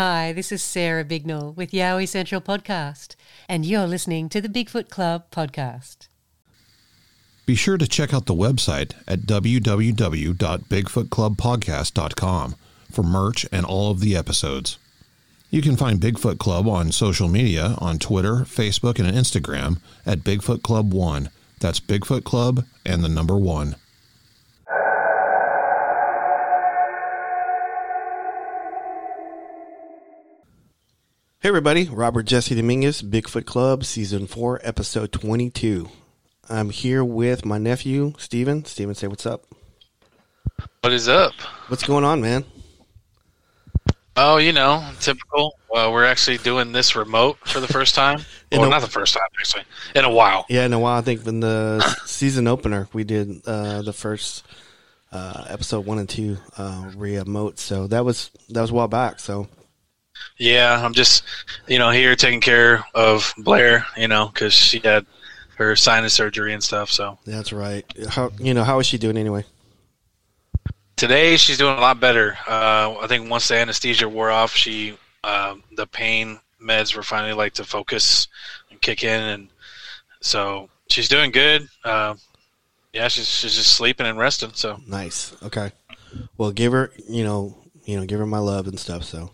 Hi, this is Sarah Bignall with Yowie Central Podcast, and you're listening to the Bigfoot Club podcast. Be sure to check out the website at www.bigfootclubpodcast.com for merch and all of the episodes. You can find Bigfoot Club on social media on Twitter, Facebook, and Instagram at Bigfoot Club 1. That's Bigfoot Club and the number 1. Hey everybody, Robert Jesse Dominguez, Bigfoot Club, Season 4, Episode 22. I'm here with my nephew, Steven. Steven, say what's up. What is up? What's going on, man? Oh, you know, typical. Well, we're actually doing this remote for the first time. Well, a- not the first time, actually, in a while. Yeah, in a while, I think in the season opener, we did uh, the first uh, episode 1 and 2 uh, remote. So that was that was a while back. So Yeah, I'm just, you know, here taking care of Blair, you know, because she had her sinus surgery and stuff. So that's right. How You know, how is she doing anyway? today she's doing a lot better. Uh, I think once the anesthesia wore off, she, uh, the pain meds were finally like to focus and kick in, and so she's doing good. Uh, yeah, she's she's just sleeping and resting. So Nice. Okay. Well, give her, you know, you know, give her my love and stuff. So.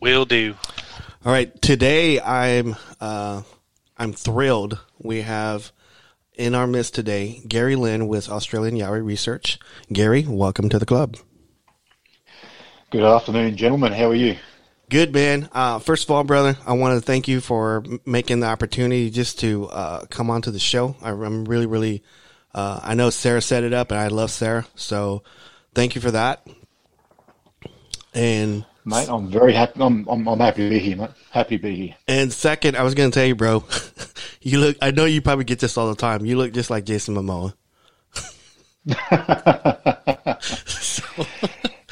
We'll do. All right, today I'm uh, I'm thrilled. We have in our midst today Gary Lynn with Australian Yowie Research. Gary, welcome to the club. Good afternoon, gentlemen. How are you? Good man. Uh, first of all, brother, I want to thank you for making the opportunity just to uh, come onto the show. I, I'm really, really. Uh, I know Sarah set it up, and I love Sarah, so thank you for that. And Mate, I'm very happy. I'm, I'm, I'm happy to be here, mate. Happy to be here. And second, I was going to tell you, bro, you look, I know you probably get this all the time. You look just like Jason Momoa. So,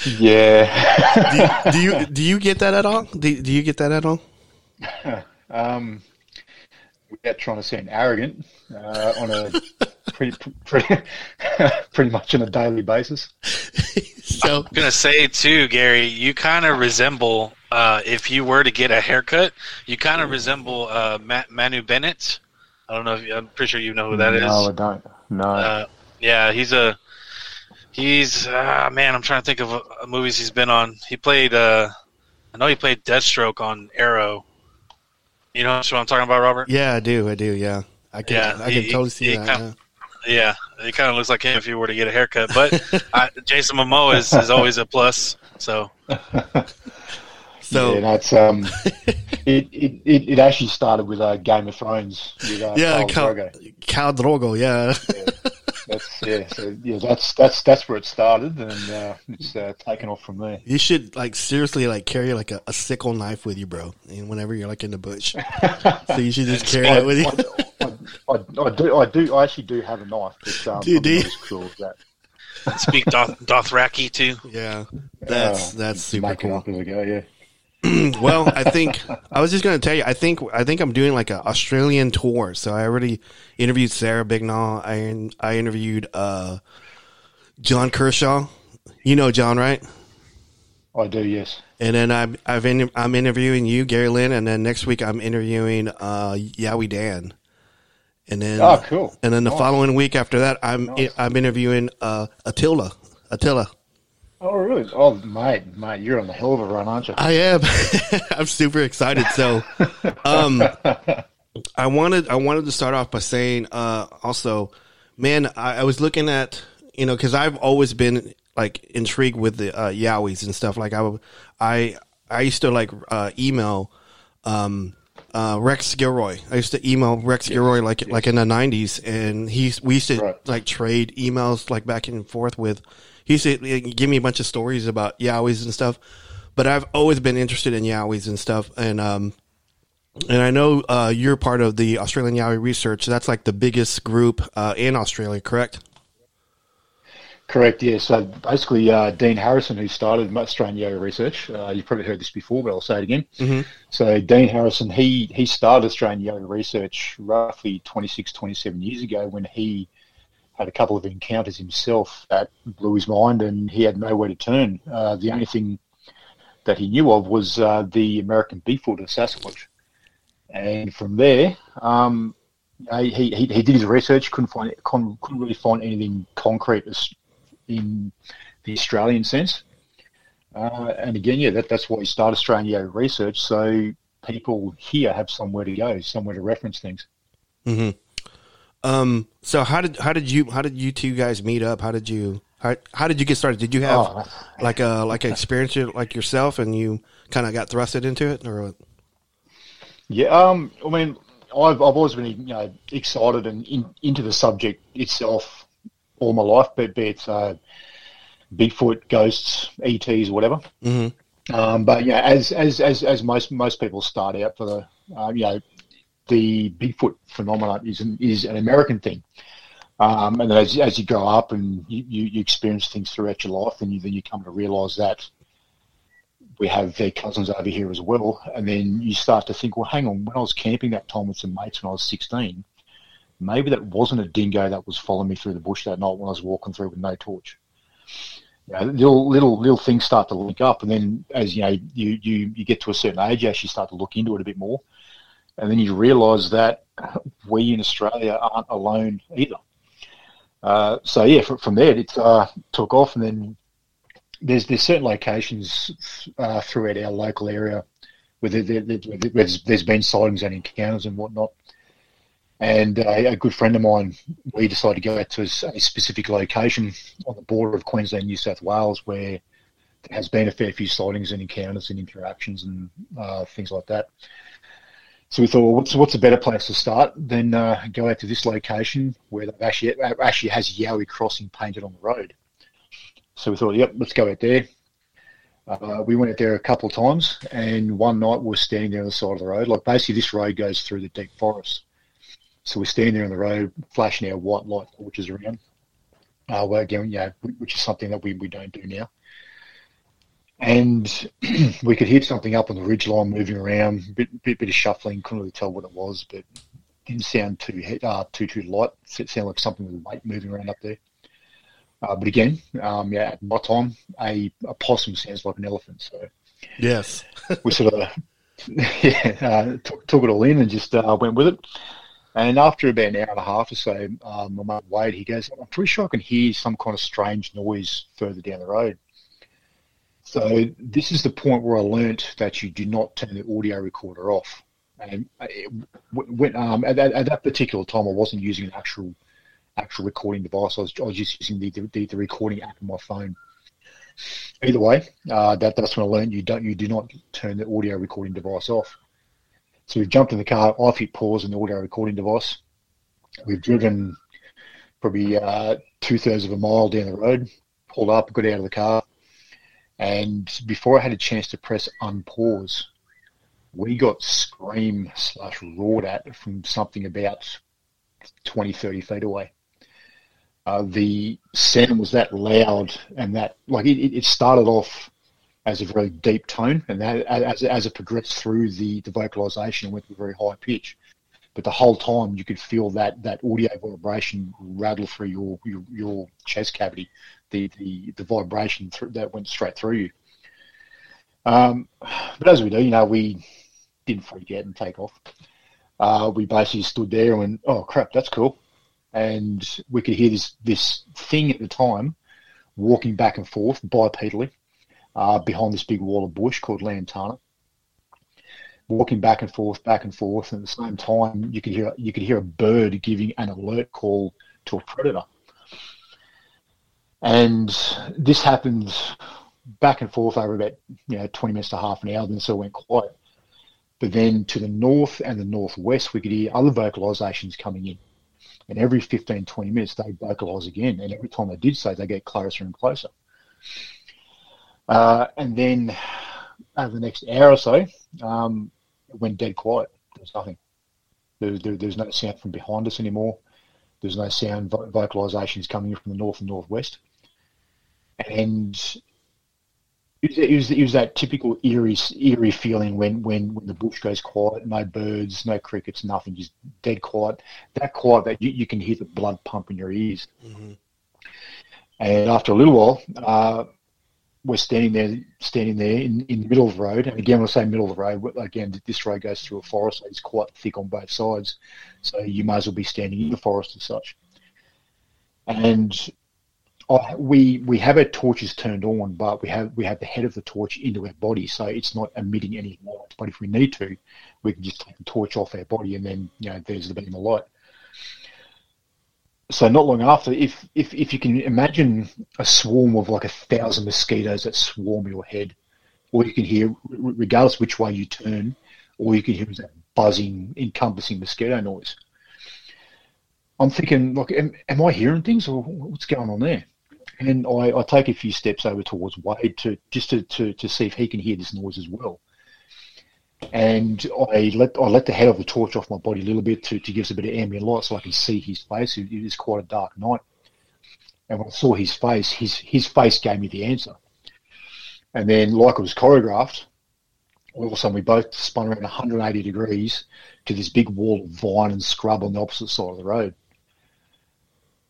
Yeah. do, you, do you, do you get that at all? Do, do you get that at all? um, without trying to sound arrogant, uh, on a pretty, pretty, pretty much on a daily basis. So, I'm gonna say too, Gary, you kind of resemble uh, if you were to get a haircut, you kind of resemble uh, Ma- Manu Bennett. I don't know if you, I'm pretty sure you know who that is. No, I don't. No. Uh, yeah, he's a he's uh, man. I'm trying to think of uh, movies he's been on. He played. Uh, I know he played Deathstroke on Arrow. You know what I'm talking about, Robert? yeah, I do. I do. Yeah. I can, Yeah, I can he- totally see he that. kinda- yeah. Yeah, he kind of looks like him if you were to get a haircut. But I, Jason Momoa is, is always a plus. So So, yeah, no, it's, um, it, it, it, it actually started with uh, Game of Thrones. With, uh, yeah, Khal Cal, Drogo. Khal Drogo, yeah. That's, yeah, so, yeah, that's, that's, that's where it started, and uh, it's uh, taken off from there. You should, like, seriously, like, carry, like, a, a sickle knife with you, bro. And whenever you're, like, in the bush. so you should just carry I, it with you. I, I, I do, I do, I actually do have a knife, but um, Do- I'm do you? not as cruel as that. speak Doth, Dothraki too. Yeah. That's, Uh, that's super Make it cool. up as we go, yeah. well, I think I was just going to tell you. I think I think I'm doing like an Australian tour. So I already interviewed Sarah Bignall. I I interviewed uh, John Kershaw. You know John, right? I do, yes. And then I'm I've in, I'm interviewing you, Gary Lynn, and then next week I'm interviewing uh, Yowie Dan. And then Oh, cool. And then the Nice. following week after that, I'm Nice. I'm interviewing uh, Attila. Attila. Oh, really? Oh, my, mate, you're on the hell of a run, aren't you? I am. I'm super excited. So, um, I wanted I wanted to start off by saying, uh, also, man, I, I was looking at you know because I've always been like intrigued with the uh, Yowies and stuff. Like I, I I used to like uh, email. Um, uh, Rex Gilroy. I used to email Rex Gilroy like like in the '90s, and he's we used to Right. like trade emails like back and forth with. He used to give me a bunch of stories about Yowies and stuff, but I've always been interested in Yowies and stuff, and um, and I know uh, you're part of the Australian Yowie Research. That's like the biggest group uh, in Australia, correct? Correct, yeah. So basically, uh, Dean Harrison, who started Australian Yowie Research, uh, you've probably heard this before, but I'll say it again. Mhm. So Dean Harrison, he he started Australian Yowie Research roughly 26, 27 years ago when he had a couple of encounters himself that blew his mind, and he had nowhere to turn. Uh, the only thing that he knew of was uh, the American or Sasquatch. And from there, um, he, he, he did his research, couldn't find couldn't really find anything concrete in the Australian sense. Uh, and again, yeah, that, that's why he started Australian research, so people here have somewhere to go, somewhere to reference things. Mm-hmm. Um, so how did how did you how did you two guys meet up? How did you how, how did you get started? Did you have oh, like a like an experience like yourself, and you kind of got thrusted into it, or? What? Yeah, um, I mean, I've I've always been you know excited and in, into the subject itself all my life, but be it uh, Bigfoot, ghosts, ETs, whatever. Mm-hmm. Um, but yeah, as as as as most most people start out for the uh, you know the Bigfoot phenomenon is an, is an American thing. Um, and as, as you grow up and you, you, you, experience things throughout your life, and you, then you come to realise that we have their cousins over here as well. And then you start to think, well, hang on, when I was camping that time with some mates when I was 16, maybe that wasn't a dingo that was following me through the bush that night when I was walking through with no torch. You know, little little little things start to link up, and then as you know, you you you get to a certain age, you actually start to look into it a bit more, and then you realise that we in Australia aren't alone either. Uh, so yeah, from, from there it uh, took off, and then there's there's certain locations uh, throughout our local area where, there, there, there's, there's been sightings and encounters and whatnot. And a good friend of mine, we decided to go out to a specific location on the border of Queensland, New South Wales, where there has been a fair few sightings and encounters and interactions and uh, things like that. So we thought, well, what's what's a better place to start than uh, go out to this location where they actually actually has Yowie Crossing painted on the road. So we thought, yep, let's go out there. Uh, we went out there a couple of times, and one night we were standing there on the side of the road. Like basically, this road goes through the deep forest. So we're standing there on the road, flashing our white light torches around. Uh, well, again, yeah, which is something that we, we don't do now and we could hear something up on the ridge line moving around, bit, bit, bit of shuffling. Couldn't really tell what it was, but didn't sound too uh, too too light. It sounded like something with weight moving around up there. Uh, but again, um, yeah, at my time, a, a possum sounds like an elephant. So yes, we sort of yeah uh, took, took, it all in and just uh, went with it. And after about an hour and a half or so, um, my mate Wade, he goes, "I'm pretty sure I can hear some kind of strange noise further down the road." So this is the point where I learnt that you do not turn the audio recorder off. And it, um, at, that, at, that particular time, I wasn't using an actual actual recording device. I was, I was just using the, the, the, recording app on my phone. Either way, uh, that, that's when I learned you don't you do not turn the audio recording device off. So we've jumped in the car. I've hit pause on the audio recording device. We've driven probably uh, two thirds of a mile down the road. Pulled up, got out of the car, and before I had a chance to press unpause, we got scream slash roared at from something about 20, 30 feet away. Uh, the sound was that loud and that, like, it, it started off as a very deep tone, and that, as, as it progressed through the, the vocalization, it went to a very high pitch. But the whole time, you could feel that that audio vibration rattle through your your, your chest cavity, the the, the vibration that went straight through you. Um, but as we do, you know, we didn't freak out and take off. Uh, we basically stood there and went, "Oh crap, that's cool," and we could hear this this thing at the time walking back and forth bipedally uh, behind this big wall of bush called Lantana. Walking back and forth, back and forth, and at the same time, you could hear you could hear a bird giving an alert call to a predator. And this happened back and forth over about you know 20 minutes to half an hour, then so it went quiet. But then to the north and the northwest, we could hear other vocalizations coming in. And every 15, 20 minutes, they vocalize again. And every time they did so, they get closer and closer. Uh, and then over the next hour or so, um, it went dead quiet. There was nothing. There, there, there was no sound from behind us anymore. There's no sound vocalizations coming from the north and northwest and it was, it was, it was that typical eerie eerie feeling when, when, when the bush goes quiet, no birds, no crickets, nothing, just dead quiet. That quiet that you, you can hear the blood pump in your ears. Mm-hmm. And after a little while, uh, we're standing there, standing there in, in the middle of the road. And again, when I say middle of the road, again, this road goes through a forest. It's quite thick on both sides. So you might as well be standing in the forest as such. And we we have our torches turned on, but we have we have the head of the torch into our body, so it's not emitting any light. But if we need to, we can just take the torch off our body, and then you know there's the beam of light so not long after, if, if if you can imagine a swarm of like a thousand mosquitoes that swarm your head, all you can hear, regardless which way you turn, all you can hear is that buzzing, encompassing mosquito noise. I'm thinking, like, am, am I hearing things or what's going on there? And I, I take a few steps over towards Wade to just to, to, to see if he can hear this noise as well and I let I let the head of the torch off my body a little bit to, to give us a bit of ambient light so I can see his face. It, is quite a dark night, and when I saw his face, his his face gave me the answer. And then, like it was choreographed, all of a sudden we both spun around 180 degrees to this big wall of vine and scrub on the opposite side of the road.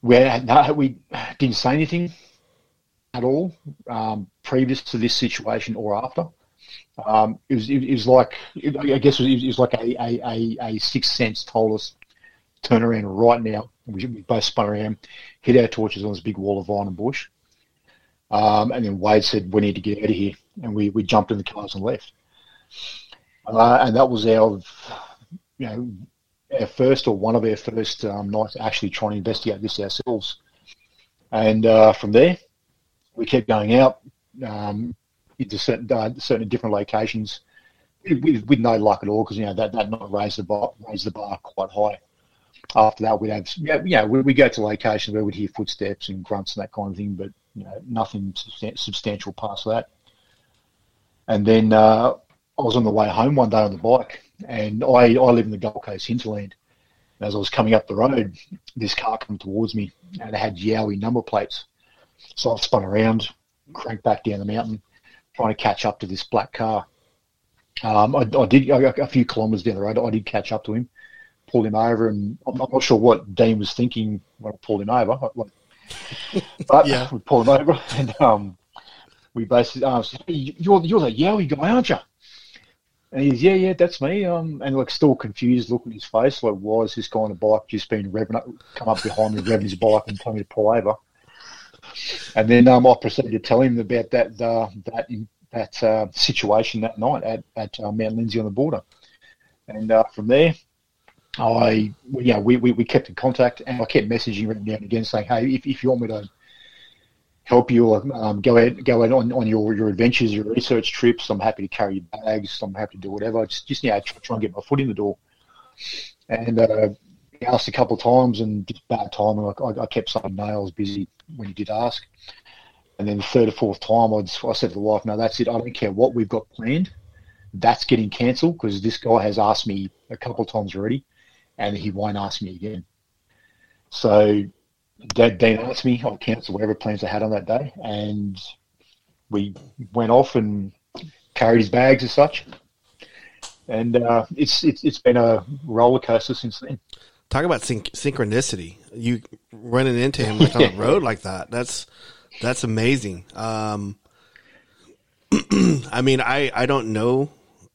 Where no, we didn't say anything at all um, previous to this situation or after. Um, it was it, it was like I guess it was, it was like a, a, a, a sixth sense told us turn around right now. We, we both spun around, hit our torches on this big wall of vine and bush, um, and then Wade said we need to get out of here, and we, we jumped in the cars and left. Uh, and that was our you know our first or one of our first um, nights actually trying to investigate this ourselves. And uh, from there, we kept going out. Um, into certain uh, certain different locations with, with no luck at all because you know that that not raise the bar raise the bar quite high. After that, we'd have yeah yeah we, we go to locations where we'd hear footsteps and grunts and that kind of thing, but you know nothing substantial past that. And then uh, I was on the way home one day on the bike, and I I live in the Gold Coast hinterland. As I was coming up the road, this car came towards me, and it had Yowie number plates. So I spun around, cranked back down the mountain, trying to catch up to this black car. Um, I, I, did a few kilometres down the road. I did catch up to him, pulled him over, and I'm, I'm not sure what Dean was thinking when I pulled him over. But yeah. we pulled him over, and um, we basically uh, said, hey, "You're you're the Yowie guy, aren't you?" And he's, "Yeah, yeah, that's me." Um, and like still confused, look at his face, like, "Why is this guy on a bike just been revving up, come up behind me, revving his bike, and telling me to pull over?" And then um, I proceeded to tell him about that uh, that that uh, situation that night at, at uh, Mount Lindesay on the border. And uh, from there, I yeah we, we, we kept in contact and I kept messaging him now and again saying, hey, if, if you want me to help you um, go out go out on, on your, your adventures, your research trips, I'm happy to carry your bags. I'm happy to do whatever. Just just yeah, try, try and get my foot in the door. And uh, asked a couple of times and just bad timing. I, I kept saying no, I was busy when he did ask. And then the third or fourth time, I'd, I said to the wife, no, that's it. I don't care what we've got planned. That's getting cancelled because this guy has asked me a couple of times already and he won't ask me again. So Dad Dean asked me, I'll cancel whatever plans I had on that day. And we went off and carried his bags as such. And uh, it's, it's it's been a roller coaster since then. Talk about syn- synchronicity. You running into him like on the road like that. That's that's amazing. Um, I mean, I, I don't know,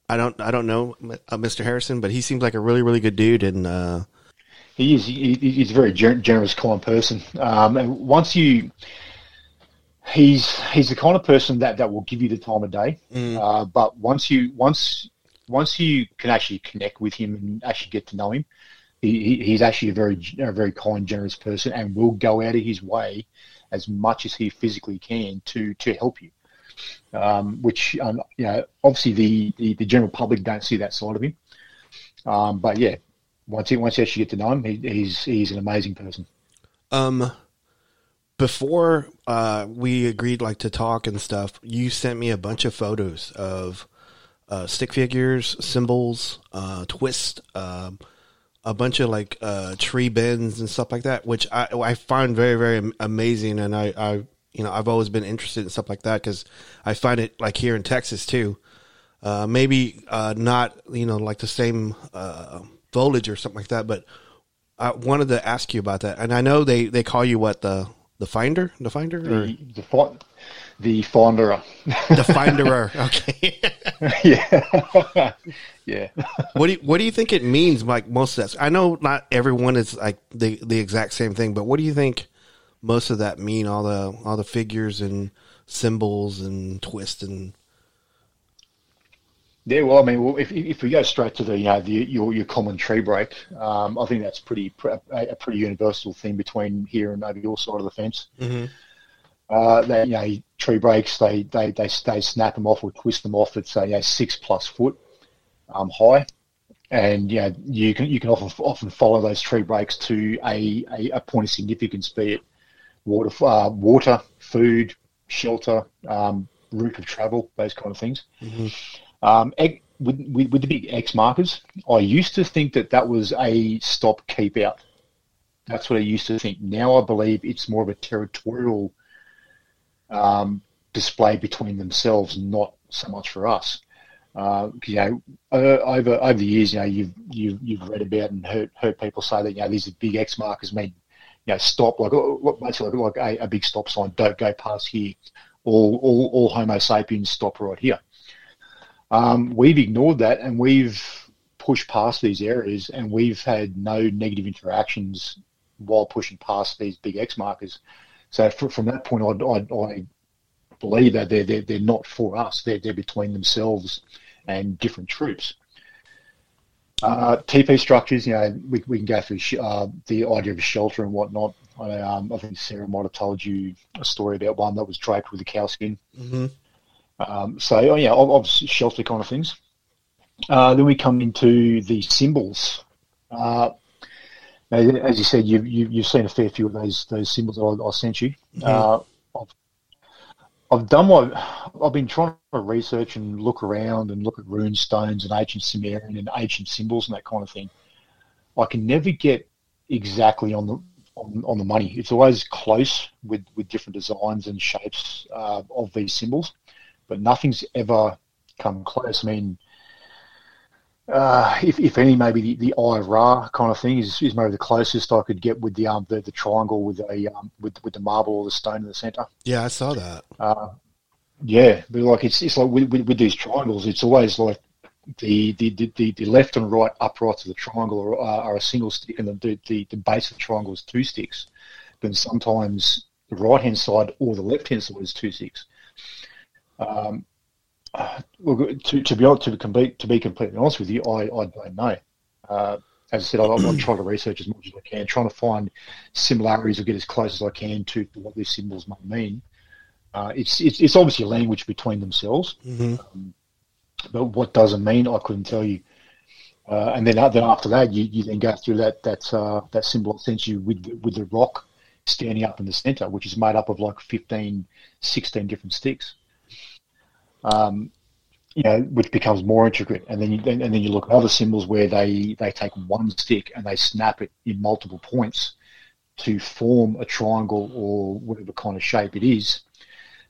I don't I don't know uh, Mr. Harrison, but he seems like a really really good dude, and uh, he is he, he's a very generous, kind person. Um, and once you, he's he's the kind of person that, that will give you the time of day. Mm. Uh, but once you once once you can actually connect with him and actually get to know him, he, he's actually a very a very kind, generous person, and will go out of his way as much as he physically can to to help you. Um, which um, you know, obviously the, the, the general public don't see that side of him. Um, but yeah, once he once you actually get to know him, he, he's he's an amazing person. Um, before uh, we agreed like to talk and stuff, you sent me a bunch of photos of uh, stick figures, symbols, uh, twist. Um, a bunch of like uh, tree bends and stuff like that, which I I find very very amazing, and I I you know I've always been interested in stuff like that because I find it like here in Texas too. Uh, maybe uh, not you know like the same uh, foliage or something like that, but I wanted to ask you about that. And I know they, they call you what the the finder, the finder, or? the the The Finderer. The Finderer. Okay. yeah, yeah. what do you, what do you think it means? Like most of that. I know not everyone is like the the exact same thing, but what do you think most of that mean? All the all the figures and symbols and twists and Yeah, well, I mean, well, if if we go straight to the you know the, your your common tree break, um, I think that's pretty a, a pretty universal thing between here and over your side of the fence. mm-hmm. Uh, they, you know, tree breaks, they, they, they, they snap them off or twist them off at say, you know, six plus foot um, high. And, you know, you can, you can often, often follow those tree breaks to a, a, a point of significance, be it water, uh, water, food, shelter, um, route of travel, those kind of things. Mm-hmm. Um, egg, with, with, with the big X markers, I used to think that that was a stop keep out. That's what I used to think. Now I believe it's more of a territorial um, display between themselves, not so much for us. Uh, you know, uh, over over the years, you know, you've you've you've read about and heard heard people say that you know these are big X markers mean you know stop like basically like a, a big stop sign. Don't go past here. All all all Homo sapiens stop right here. Um, we've ignored that and we've pushed past these areas and we've had no negative interactions while pushing past these big X markers. So for, from that point, I, I, I believe that they're, they're, they're not for us. They're, they're between themselves and different troops. Uh, TP structures, you know, we, we can go through sh- uh, the idea of a shelter and whatnot. I, um, I think Sarah might have told you a story about one that was draped with a cow skin. Mm-hmm. Um, so, oh, yeah, obviously shelter kind of things. Uh, then we come into the symbols. Uh, as you said, you've, you've seen a fair few of those those symbols that I, I sent you. Mm-hmm. Uh, I've, I've done what I've been trying to research and look around and look at rune stones and ancient Sumerian and ancient symbols and that kind of thing. I can never get exactly on the on, on the money. It's always close with, with different designs and shapes uh, of these symbols, but nothing's ever come close. I mean, uh, if, if any, maybe the, the Eye of Ra kind of thing is, is maybe the closest I could get with the um the, the triangle with a um, with with the marble or the stone in the center. Yeah, I saw that. Uh, yeah, but like it's it's like with, with, with these triangles, it's always like the the, the, the left and right uprights of the triangle are, are a single stick, and the, the the base of the triangle is two sticks. Then sometimes the right hand side or the left hand side is two sticks. Um, look, to, to be able to be, to be completely honest with you, I, I don't know. Uh, as I said, I'm, trying to research as much as I can, trying to find similarities or get as close as I can to what these symbols might mean. Uh, it's, it's it's obviously a language between themselves, Mm-hmm. um, but what does it mean, I couldn't tell you. Uh, and then, uh, then after that, you, you then go through that that uh, that symbol essentially with with the rock standing up in the center, which is made up of like 15, 16 different sticks um, you know, which becomes more intricate. And then you and then you look at other symbols where they they take one stick and they snap it in multiple points to form a triangle or whatever kind of shape it is.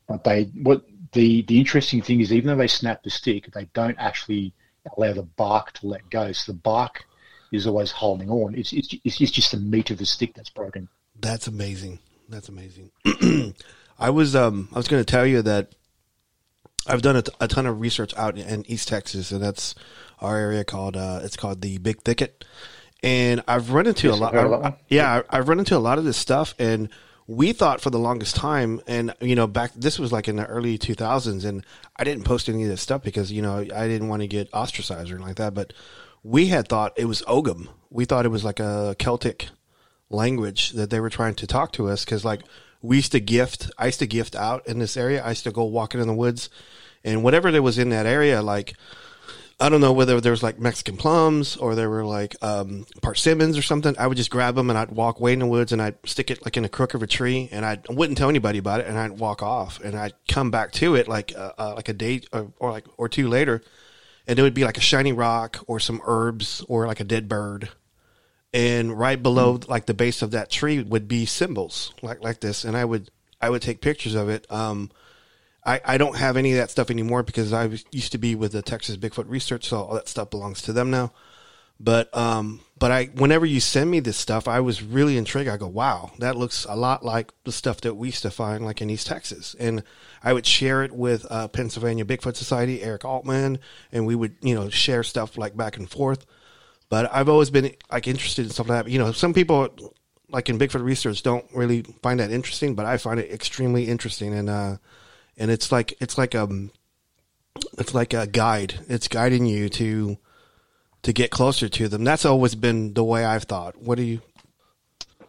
But they what the the interesting thing is even though they snap the stick, they don't actually allow the bark to let go. So the bark is always holding on. It's it's it's just the meat of the stick that's broken. That's amazing. That's amazing. I was um I was going to tell you that I've done a, t- a ton of research out in East Texas, and that's our area called uh, it's called the Big Thicket, and I've run into a lot. I've heard of that I- yeah, I've run into a lot of this stuff, and we thought for the longest time, and you know, back this was like in the early 2000s, and I didn't post any of this stuff because you know I didn't want to get ostracized or anything like that, but we had thought it was Ogham. We thought it was like a Celtic language that they were trying to talk to us because like we used to gift i used to gift out in this area. I used to go walking in the woods and whatever there was in that area like i don't know whether there was like mexican plums or there were like um, persimmons or something. I would just grab them and i'd walk way in the woods and i'd stick it like in a crook of a tree and i wouldn't tell anybody about it and i'd walk off and i'd come back to it like uh, uh, like a day or, or like or two later and it would be like a shiny rock or some herbs or like a dead bird and right below like the base of that tree would be symbols like like this. And i would i would take pictures of it. Um i i don't have any of that stuff anymore because i was, used to be with the texas bigfoot research so all that stuff belongs to them now. But um, but I whenever you send me this stuff, I was really intrigued. I go, wow, that looks a lot like the stuff that we used to find like in East Texas, and I would share it with uh, Pennsylvania Bigfoot Society, Eric Altman, and we would you know share stuff like back and forth. But I've always been like interested in stuff like that. You know, some people like in Bigfoot research don't really find that interesting, but I find it extremely interesting, and uh, and it's like it's like um, it's like a guide. It's guiding you to to get closer to them. That's always been the way I've thought. What do you?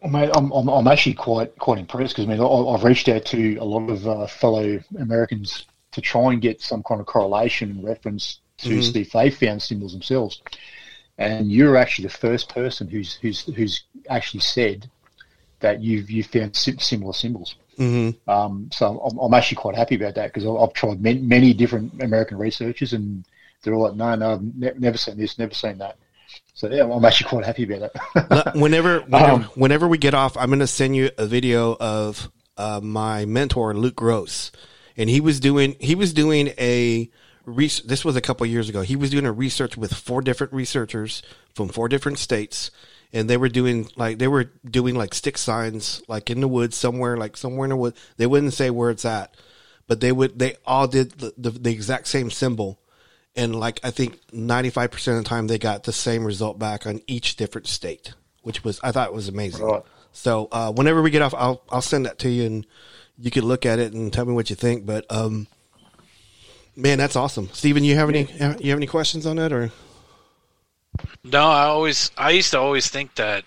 Mate, I'm, I'm, I'm actually quite quite impressed because I mean I- I've reached out to a lot of uh, fellow Americans to try and get some kind of correlation and reference to Mhm. see if they found symbols themselves. And you're actually the first person who's who's who's actually said that you've you found similar symbols. Mm-hmm. Um, so I'm, I'm actually quite happy about that because I've tried many, many different American researchers and they're all like, no, no, I've ne- never seen this, never seen that. So yeah, I'm actually quite happy about that. whenever whenever, Um, whenever we get off, I'm going to send you a video of uh, my mentor Luke Gross, and he was doing he was doing a this was a couple years ago. He was doing a research with four different researchers from four different states, and they were doing like they were doing like stick signs like in the woods somewhere like somewhere in the woods. They wouldn't say where it's at, but they would they all did the, the, the exact same symbol and like I think ninety five percent of the time they got the same result back on each different state, which was I thought was amazing. Right. So uh, whenever we get off, I'll I'll send that to you and you can look at it and tell me what you think. But um, man, that's awesome, Steven, You have any you have any questions on that or? No, I always I used to always think that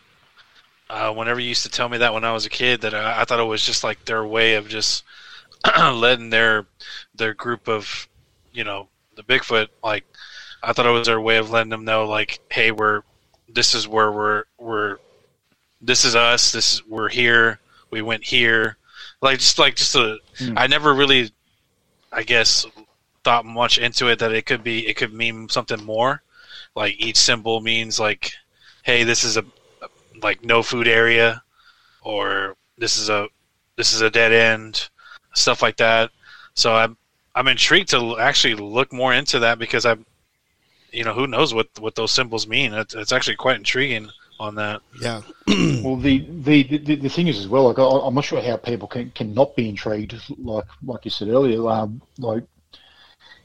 uh, whenever you used to tell me that when I was a kid that I, I thought it was just like their way of just letting their their group of you know the Bigfoot like I thought it was their way of letting them know like hey we're this is where we're we're this is us this is we're here we went here like just like just a Hmm. I never really I guess thought much into it that it could be it could mean something more. Like each symbol means like hey this is a like no food area or this is a this is a dead end stuff like that. So i'm i'm intrigued to actually look more into that because i'm you know who knows what what those symbols mean. It's, it's actually quite intriguing on that. Yeah, Well, the, the, the, the thing is as well, like I, I'm not sure how people can, can not be intrigued, like like you said earlier. Um, like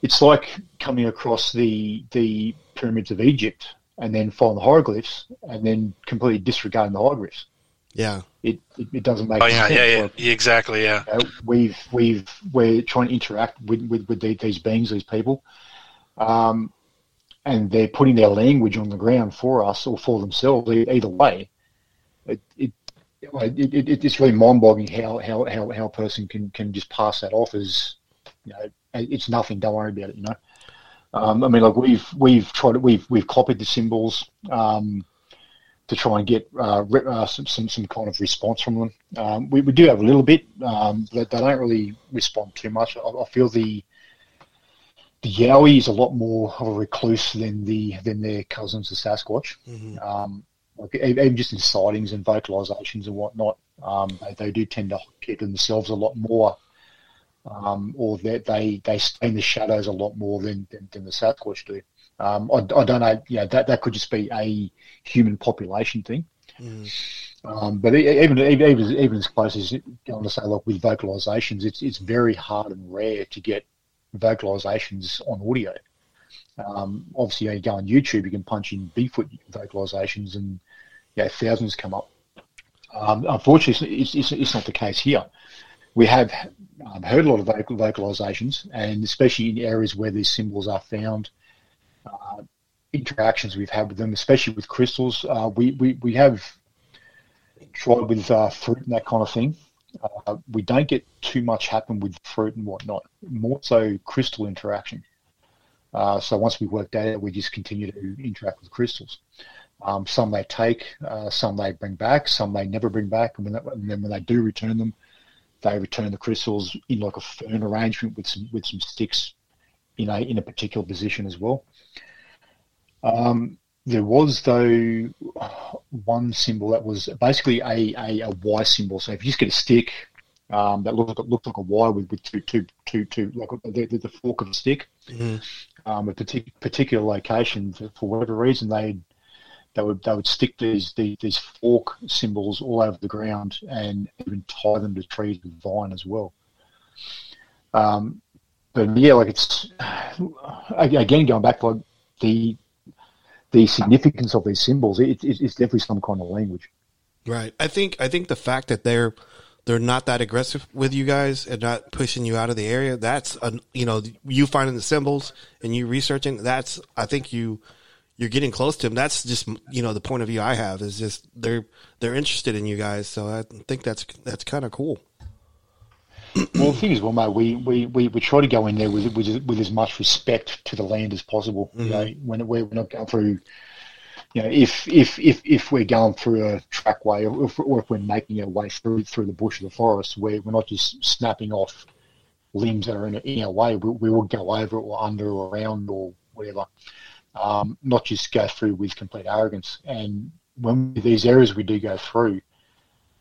it's like coming across the the pyramids of Egypt and then find the hieroglyphs and then completely disregarding the hieroglyphs. yeah, It it, it doesn't make oh yeah sense. yeah yeah, Like, yeah exactly yeah you know, we've we've we're trying to interact with with, with these beings, these people, um, and they're putting their language on the ground for us or for themselves. e- Either way, it it, it, it it's really mind-boggling how, how how how a person can can just pass that off as you know it's nothing. Don't worry about it. You know. Um, I mean, like we've we've tried we've we've copied the symbols um, to try and get uh, re- uh, some, some some kind of response from them. Um, we, we do have a little bit, um, but they don't really respond too much. I, I feel the the Yowie is a lot more of a recluse than the than their cousins, the Sasquatch. Mhm. Um, like even just in sightings and vocalizations and whatnot, um, they, they do tend to keep themselves a lot more, um, or that they, they stay in the shadows a lot more than than, than the Sasquatch do. Um, I, I don't know. Yeah, that that could just be a human population thing. Mhm. Um, but even even even as close as going to say, like with vocalizations, it's it's very hard and rare to get vocalizations on audio. Um, obviously, you, know, you go on YouTube, you can punch in Bigfoot vocalizations, and yeah, thousands come up. Um, unfortunately, it's, it's, it's not the case here. We have um, heard a lot of vocal vocalizations, and especially in areas where these symbols are found. Uh, interactions we've had with them, especially with crystals, uh, we, we we have tried with uh, fruit and that kind of thing. Uh, we don't get too much happen with fruit and whatnot. More so crystal interaction. Uh, so once we work that out, we just continue to interact with crystals. Um, some they take, uh, some they bring back, some they never bring back, and, when that, and then when they do return them, they return the crystals in like a fern arrangement with some with some sticks in a in a particular position as well. Um, there was though one symbol that was basically a, a, a Y symbol. So if you just get a stick um, that looked like, looked like a Y with, with two, two, two, two, like the, the, the fork of a stick, Mhm. um, a partic- particular location for, for whatever reason they they would they would stick these, these these fork symbols all over the ground and even tie them to trees with vine as well. Um, but yeah, like it's again going back to like the the significance of these symbols. It, it, it's definitely some kind of language. Right. I think I think the fact that they're they're not that aggressive with you guys and not pushing you out of the area. That's a, you know you finding the symbols and you researching. That's I think you you're getting close to them. That's just you know the point of view I have is just they're they're interested in you guys. So I think that's that's kind of cool. well, the thing is, well, mate, we, we, we, we try to go in there with, with with as much respect to the land as possible. Mm-hmm. You know, when we're not going through you know, if if if if we're going through a trackway, or if, or if we're making our way through through the bush of the forest, where we're not just snapping off limbs that are in, in our way, we, we will go over it or under or around or whatever. Um, not just go through with complete arrogance. And when these areas we do go through,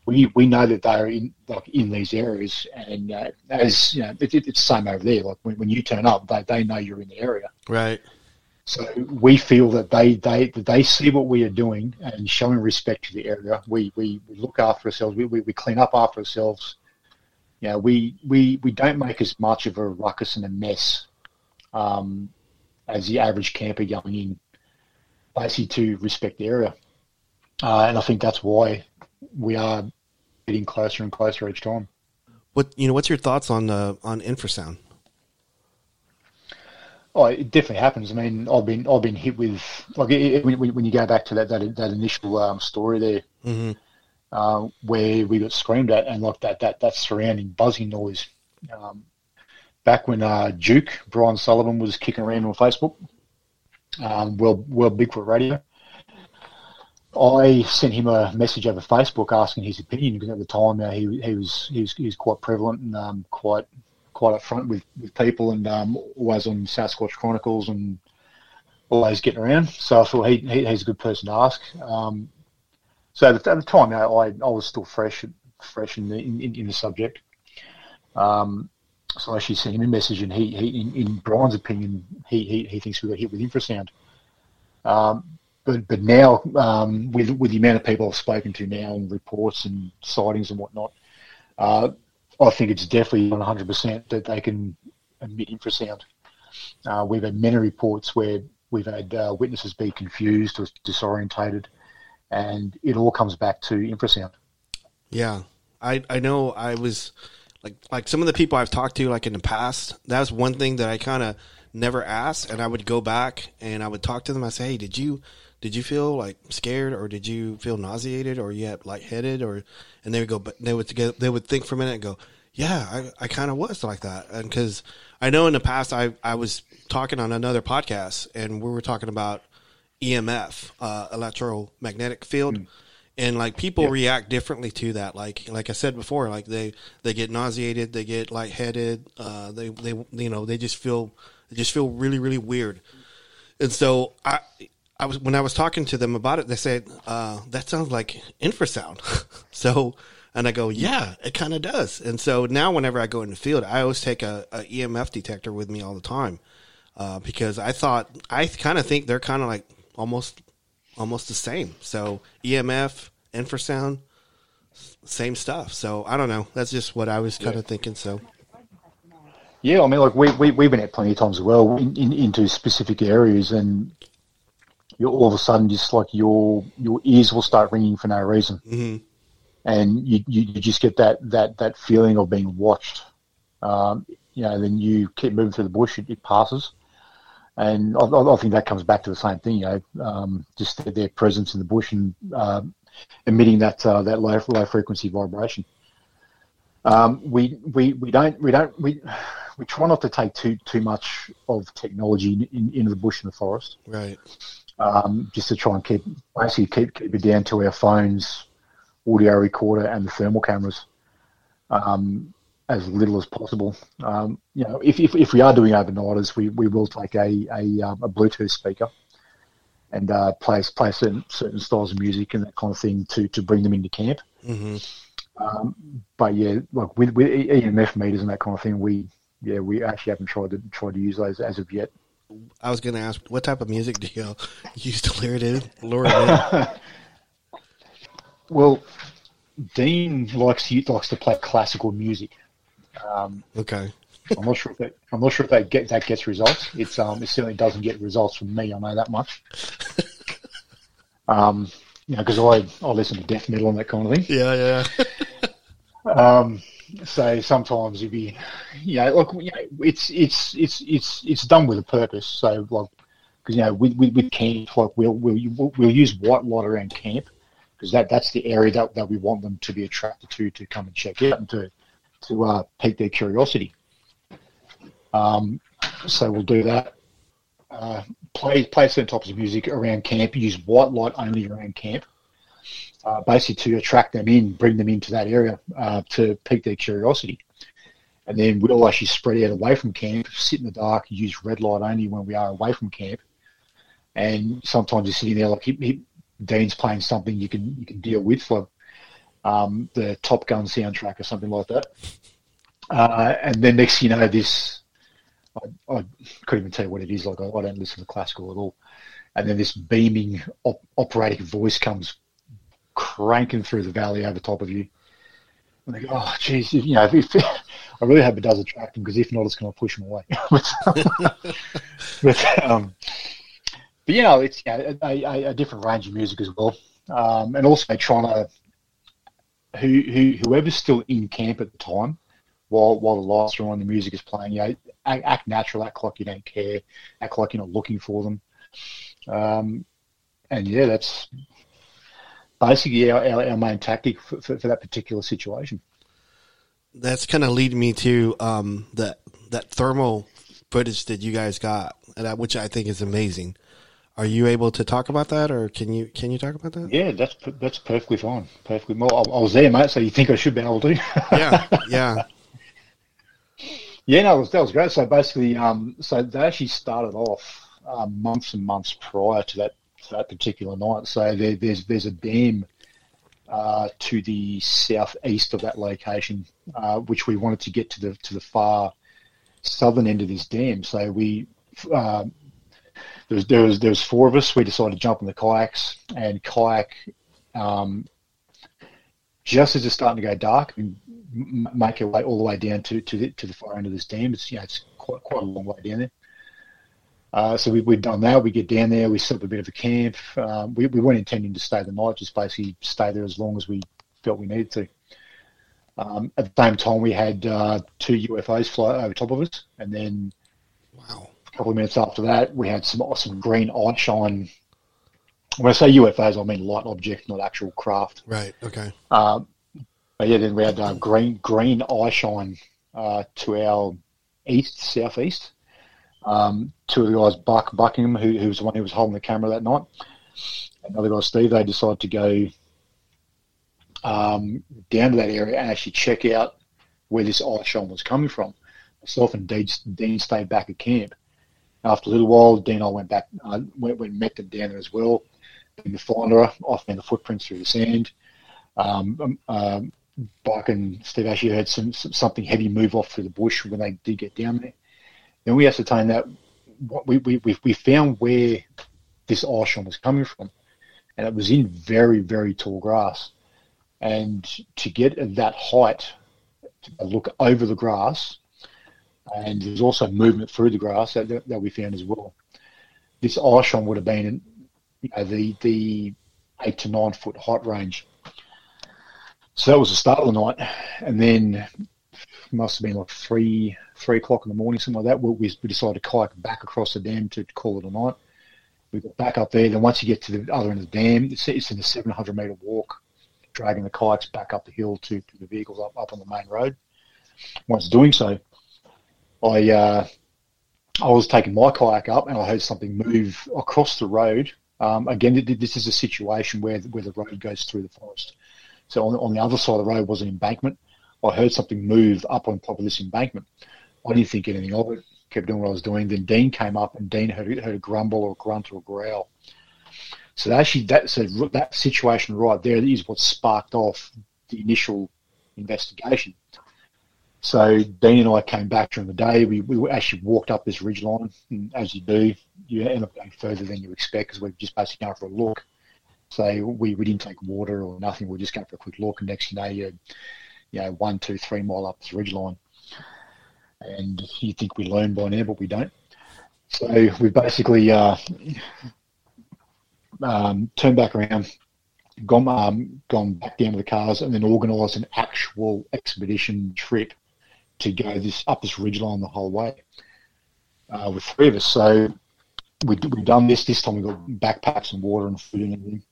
we we know that they're in like in these areas, and uh, as you know, it, it, it's the same over there. Like when, when you turn up, they they know you're in the area, right? So we feel that they, they that they see what we are doing and showing respect to the area. We, we, we look after ourselves. We, we, we clean up after ourselves. You know, we, we, we don't make as much of a ruckus and a mess um, as the average camper going in, basically to respect the area. Uh, and I think that's why we are getting closer and closer each time. What you know? What's your thoughts on uh, on infrasound? Oh, it definitely happens. I mean, I've been I've been hit with like it, when, when you go back to that that, that initial um, story there, mm-hmm. uh, where we got screamed at and like that that that surrounding buzzing noise. Um, back when uh, Duke Brian Sullivan was kicking around on Facebook, um, World World Bigfoot Radio. I sent him a message over Facebook asking his opinion because at the time uh, he he was he was, he was quite prevalent and um, quite quite upfront with, with people and um, always on Sasquatch Chronicles and always getting around. So I thought he, he he's a good person to ask. Um, so at the, at the time, I, I, I was still fresh fresh in the in, in the subject. Um, so I actually sent him a message, and he, he in, in Brian's opinion, he, he, he thinks we got hit with infrasound. Um, but but now um, with with the amount of people I've spoken to now and reports and sightings and whatnot, uh, I think it's definitely 100% that they can emit infrasound. Uh, we've had many reports where we've had uh, witnesses be confused or disorientated, and it all comes back to infrasound. Yeah, I I know I was like like some of the people I've talked to like in the past. That was one thing that I kind of never asked, and I would go back and I would talk to them. I say, hey, did you did you feel like scared or did you feel nauseated or had lightheaded or and they would go but they would they would think for a minute and go yeah i, I kind of was like that and because i know in the past i i was talking on another podcast and we were talking about emf uh, electromagnetic field mm. And like people yep. react differently to that like like i said before like they they get nauseated they get lightheaded uh they they you know they just feel they just feel really really weird and so i I was when I was talking to them about it, they said uh, that sounds like infrasound. so, and I go, yeah, it kind of does. And so now, whenever I go in the field, I always take a, a EMF detector with me all the time uh, because I thought I kind of think they're kind of like almost almost the same. So EMF, infrasound, same stuff. So I don't know. That's just what I was kind of thinking. So. Yeah, I mean, like we, we, we've been at plenty of times as well in, in, into specific areas, and you're all of a sudden just like your your ears will start ringing for no reason, mm-hmm. and you, you, you just get that that that feeling of being watched. Um, you know, then you keep moving through the bush, it, it passes, and I, I, think that comes back to the same thing. You know, um, just their, their, presence in the bush and uh, emitting that uh, that low low frequency vibration. Um, we, we we don't we don't we we try not to take too too much of technology in, into the bush and the forest. Right um, just to try and keep basically keep, keep it down to our phones, audio recorder, and the thermal cameras um, as little as possible. Um, you know, if, if, if we are doing overnighters, we, we will take a a, um, a Bluetooth speaker and uh, play play certain certain styles of music and that kind of thing to to bring them into camp. Mm-hmm. Um, but yeah, like with, with EMF meters and that kind of thing, we yeah we actually haven't tried to tried to use those as of yet. I was going to ask, what type of music do you use to lure it in? Lure it in? Well, Dean likes to likes to play classical music. Um, Okay. I'm not sure if that I'm not sure if that get that gets results. It's um it certainly doesn't get results from me. I know that much. Um, you know, because I I listen to death metal and that kind of thing. Yeah, yeah. Um, so sometimes you'd be, you know, like you know, it's it's it's it's it's done with a purpose. So like, because you know, with, with with camp, like we'll we'll we'll use white light around camp because that that's the area that, that we want them to be attracted to to come and check out and to to uh, pique their curiosity. Um, so we'll do that. Uh, play play certain types of music around camp. Use white light only around camp uh, basically to attract them in, bring them into that area uh, to pique their curiosity. And then we'll actually spread out away from camp, sit in the dark, use red light only when we are away from camp. And sometimes you're sitting there like he, he, Dean's playing something you can you can deal with, like um, the Top Gun soundtrack or something like that. Uh, and then next you know, this I, I couldn't even tell you what it is. Like I, I don't listen to classical at all. And then this beaming op- operatic voice comes cranking through the valley over top of you. And they go, oh, geez, you know, if, if, I really hope it does attract them because if not, it's going to push them away. but, but, um, but, you know, it's you know, a, a, a, different range of music as well. Um, and also trying to, who, who, whoever's still in camp at the time, while, while the lights are on, the music is playing, you know, act, natural, act like you don't care, act like you're not looking for them. Um, and yeah, that's basically our, our, our main tactic for, for, for, that particular situation. That's kind of leading me to um, that that thermal footage that you guys got, which I think is amazing. Are you able to talk about that, or can you can you talk about that? Yeah, that's that's perfectly fine. Perfectly. Well, I, I was there, mate. So you think I should be able to? yeah, yeah, yeah. No, was, that was great. So basically, um, so they actually started off um, months and months prior to that that particular night. So there, there's there's a dam uh, to the southeast of that location, uh, which we wanted to get to the to the far southern end of this dam. So we uh, there was there was four of us. We decided to jump in the kayaks and kayak. Um, just as it's starting to go dark, and make our way all the way down to, to the to the far end of this dam. It's you know it's quite quite a long way down there. Uh, so we, we've done that. We get down there, we set up a bit of a camp. Um, we, we weren't intending to stay the night, just basically stay there as long as we felt we needed to. Um, at the same time, we had uh, two UFOs fly over top of us, and then couple of minutes after that, we had some awesome green eye shine. When I say UFOs, I mean light objects, not actual craft. Right. Okay. Um, but yeah, then we had uh, green green eye shine uh, to our east southeast um, two of the guys, Buck Buckingham, who, who was the one who was holding the camera that night, another guy, Steve, they decided to go um, down to that area and actually check out where this eye shine was coming from. Myself and Dean, Dean stayed back at camp. After a little while, Dean and I went back, uh, went, went met them down there as well. In the finder, I found the footprints through the sand. Um, um, um, Buck and Steve actually heard some, some, something heavy move off through the bush when they did get down there. Then we ascertained that we, we, we found where this eye was coming from, and it was in very, very tall grass. And to get at that height, to look over the grass, and there's also movement through the grass that, that we found as well. This eye would have been in you know, the, the eight to nine foot height range. So that was the start of the night. And then must have been like three three o'clock in the morning, something like that. We, we decided to kayak back across the dam to call it a night. We got back up there. Then once you get to the other end of the dam, it's, it's in a 700 metre walk, dragging the kayaks back up the hill to, to the vehicles up, up on the main road. Once doing so, I uh, I was taking my kayak up and I heard something move across the road. Um, again, this is a situation where where the road goes through the forest. So on, on the other side of the road was an embankment. I heard something move up on top of this embankment. I didn't think anything of it. Kept doing what I was doing. Then Dean came up, and Dean heard, heard a grumble or a grunt or a growl. So actually, that so that situation right there is what sparked off the initial investigation. So Dean and I came back during the day. We, we actually walked up this ridge line, and as you do, you end up going further than you expect because we're just basically going for a look. So we, we didn't take water or nothing. We are just going for a quick look, and next you know you're you know one, two, three mile up this ridge line, and you think we learn by now, but we don't. So we basically uh, um, turned back around, gone um, gone back down to the cars, and then organised an actual expedition trip to go this up this ridge line the whole way uh, with three of us. So we we've done this. This time we got backpacks and water and food and everything.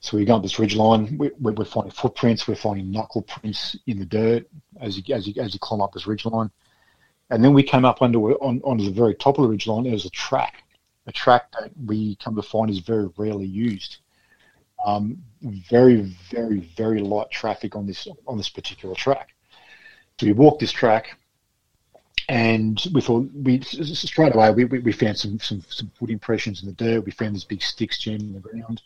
So we go up this ridge line. We, we're finding footprints. We're finding knuckle prints in the dirt as you as you as you climb up this ridge line. And then we came up under on onto the very top of the ridge line. There was a track, a track that we come to find is very rarely used. Um, very, very, very light traffic on this on this particular track. So we walked this track, and we thought we straight away we, we, we found some, some some foot impressions in the dirt. We found these big sticks jammed in the ground.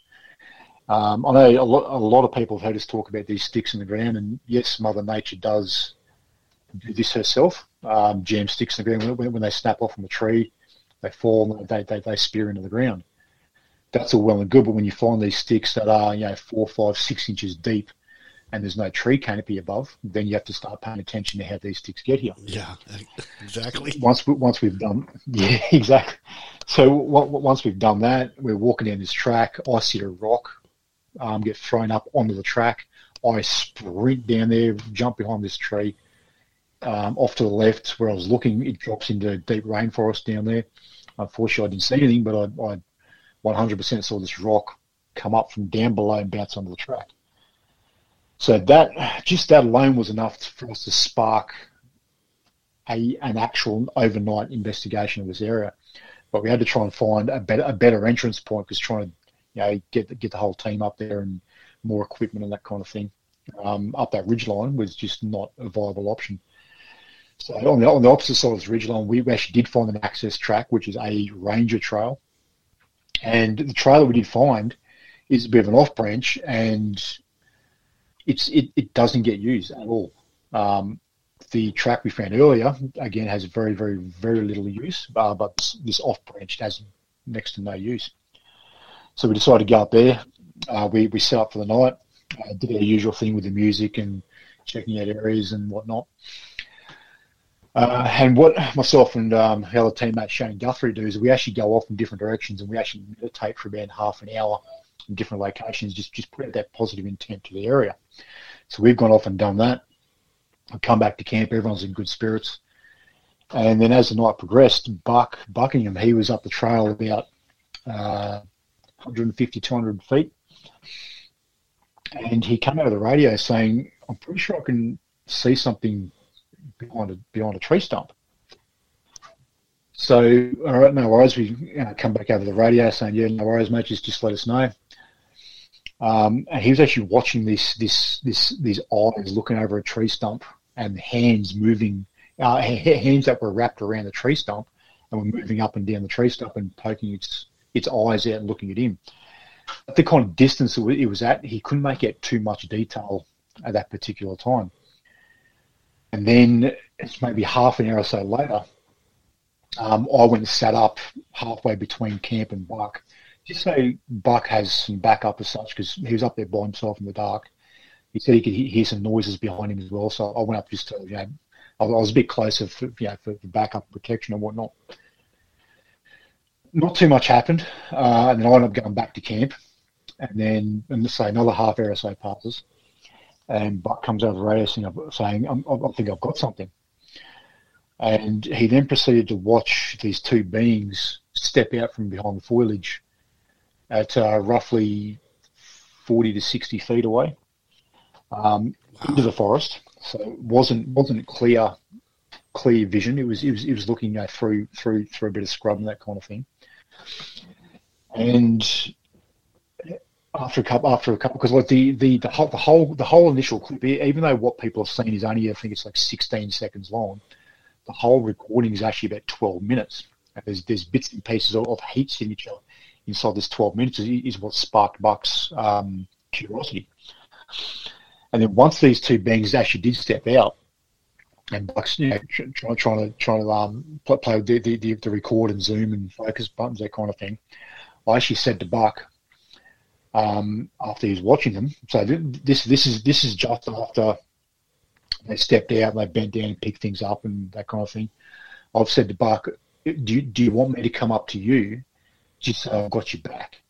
Um, I know a lot, a lot of people have heard us talk about these sticks in the ground, and yes, Mother Nature does do this herself. Um, jam sticks in the ground when, when they snap off from a tree, they fall and they, they, they spear into the ground. That's all well and good, but when you find these sticks that are you know four, five, six inches deep, and there's no tree canopy above, then you have to start paying attention to how these sticks get here. Yeah, exactly. Once we, once we've done, yeah, exactly. So once we've done that, we're walking down this track. I see a rock um, get thrown up onto the track. I sprint down there, jump behind this tree. Um, off to the left, where I was looking, it drops into deep rainforest down there. Unfortunately, I didn't see anything, but I, I 100% saw this rock come up from down below and bounce onto the track. So that just that alone was enough for us to spark a an actual overnight investigation of this area. But we had to try and find a better a better entrance point because trying to you know get get the whole team up there and more equipment and that kind of thing um, up that ridge line was just not a viable option. So on the, on the opposite side of this ridge line, we actually did find an access track, which is a ranger trail. And the trail that we did find is a bit of an off branch, and it's it, it doesn't get used at all. Um, the track we found earlier again has very very very little use, uh, but this, this off branch has next to no use. So we decided to go up there. Uh, we we set up for the night, uh, did our usual thing with the music and checking out areas and whatnot. Uh, and what myself and um, our other teammate Shane Guthrie do is we actually go off in different directions and we actually meditate for about half an hour in different locations, just just put out that positive intent to the area. So we've gone off and done that. I come back to camp, everyone's in good spirits. And then as the night progressed, Buck Buckingham, he was up the trail about uh, 150, 200 feet. And he came out of the radio saying, I'm pretty sure I can see something behind a, behind a tree stump. So, all right, no worries. We you know, come back over the radio saying, yeah, no worries, mate, just, just let us know. Um, and he was actually watching this, this, this, these eyes looking over a tree stump and hands moving, uh, hands that were wrapped around the tree stump and were moving up and down the tree stump and poking its, its eyes out and looking at him. At the kind of distance it was at, he couldn't make out too much detail at that particular time. And then it's maybe half an hour or so later, um, I went and sat up halfway between camp and Buck just so Buck has some backup as such, because he was up there by himself in the dark. He said he could hear some noises behind him as well. So I went up just to, you know, I was a bit closer for, you know, for backup protection and whatnot. Not too much happened, uh, and then I ended up going back to camp. And then, and say another half hour or so passes, and Buck comes over the radio saying, I think I've got something. And he then proceeded to watch these two beings step out from behind the foliage at uh, roughly 40 to 60 feet away um, wow. into the forest. So it wasn't wasn't clear clear vision. It was it was it was looking uh, through through through a bit of scrub and that kind of thing. And after a couple after a couple because like the, the the whole the whole the whole initial clip, even though what people have seen is only I think it's like 16 seconds long, the whole recording is actually about 12 minutes. And there's there's bits and pieces of, of heat signature inside this 12 minutes is, what sparked Buck's um, curiosity. And then once these two beings actually did step out, and Bucks, you know, tr- trying to trying to um play, with the, the, the, the record and zoom and focus buttons, that kind of thing. I actually said to Buck um, after he was watching them. So this this is this is just after they stepped out, and they bent down and picked things up and that kind of thing. I've said to Buck, "Do you, do you want me to come up to you, just I've got you back?"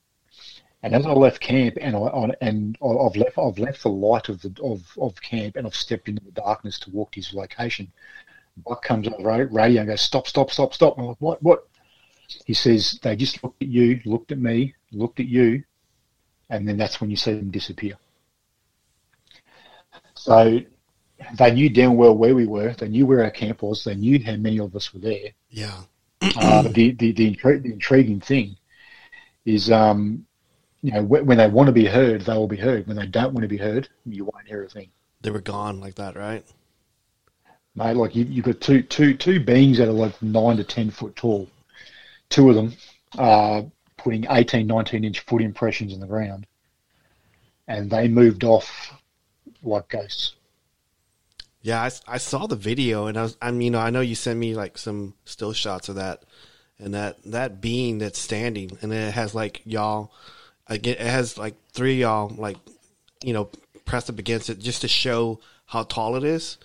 And as I left camp, and I on, and I've left I've left the light of the of, of camp, and I've stepped into the darkness to walk to his location. Buck comes on the radio and goes, "Stop! Stop! Stop! Stop!" I'm like, "What? What?" He says, "They just looked at you, looked at me, looked at you, and then that's when you see them disappear." So they knew damn well where we were. They knew where our camp was. They knew how many of us were there. Yeah. Uh, the, the, the, intri- the intriguing thing is, um, you know, when, they want to be heard, they will be heard. When they don't want to be heard, you won't hear a thing. They were gone like that, right? Mate, like you, you've got two, two, two beings that are like nine to 10 foot tall. Two of them are putting 18, 19 inch foot impressions in the ground. And they moved off like ghosts. Yeah, I, I saw the video, and I was, I mean, you know, I know you sent me like some still shots of that, and that that being that's standing, and it has like y'all, it has like three y'all like, you know, pressed up against it just to show how tall it is,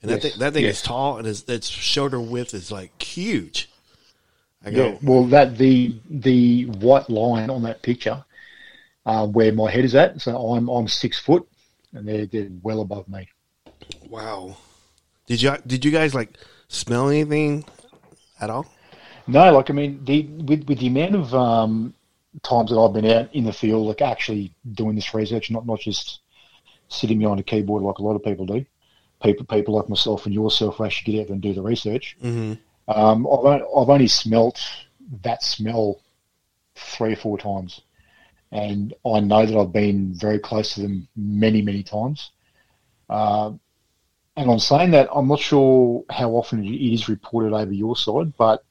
and that thing, that thing yes. is tall, and its its shoulder width is like huge. I go, Yeah, well, that the the white line on that picture, uh, where my head is at. So I'm I'm six foot, and they're they're well above me. wow. Did you did you guys like smell anything at all? No, like I mean, the with with the amount of um, times that I've been out in the field, like actually doing this research, not not just sitting behind a keyboard like a lot of people do. People people like myself and yourself who actually get out and do the research. Mm-hmm. Um, I've, I've only smelt that smell three or four times. And I know that I've been very close to them many, many times. Uh, and on saying that, I'm not sure how often it is reported over your side, but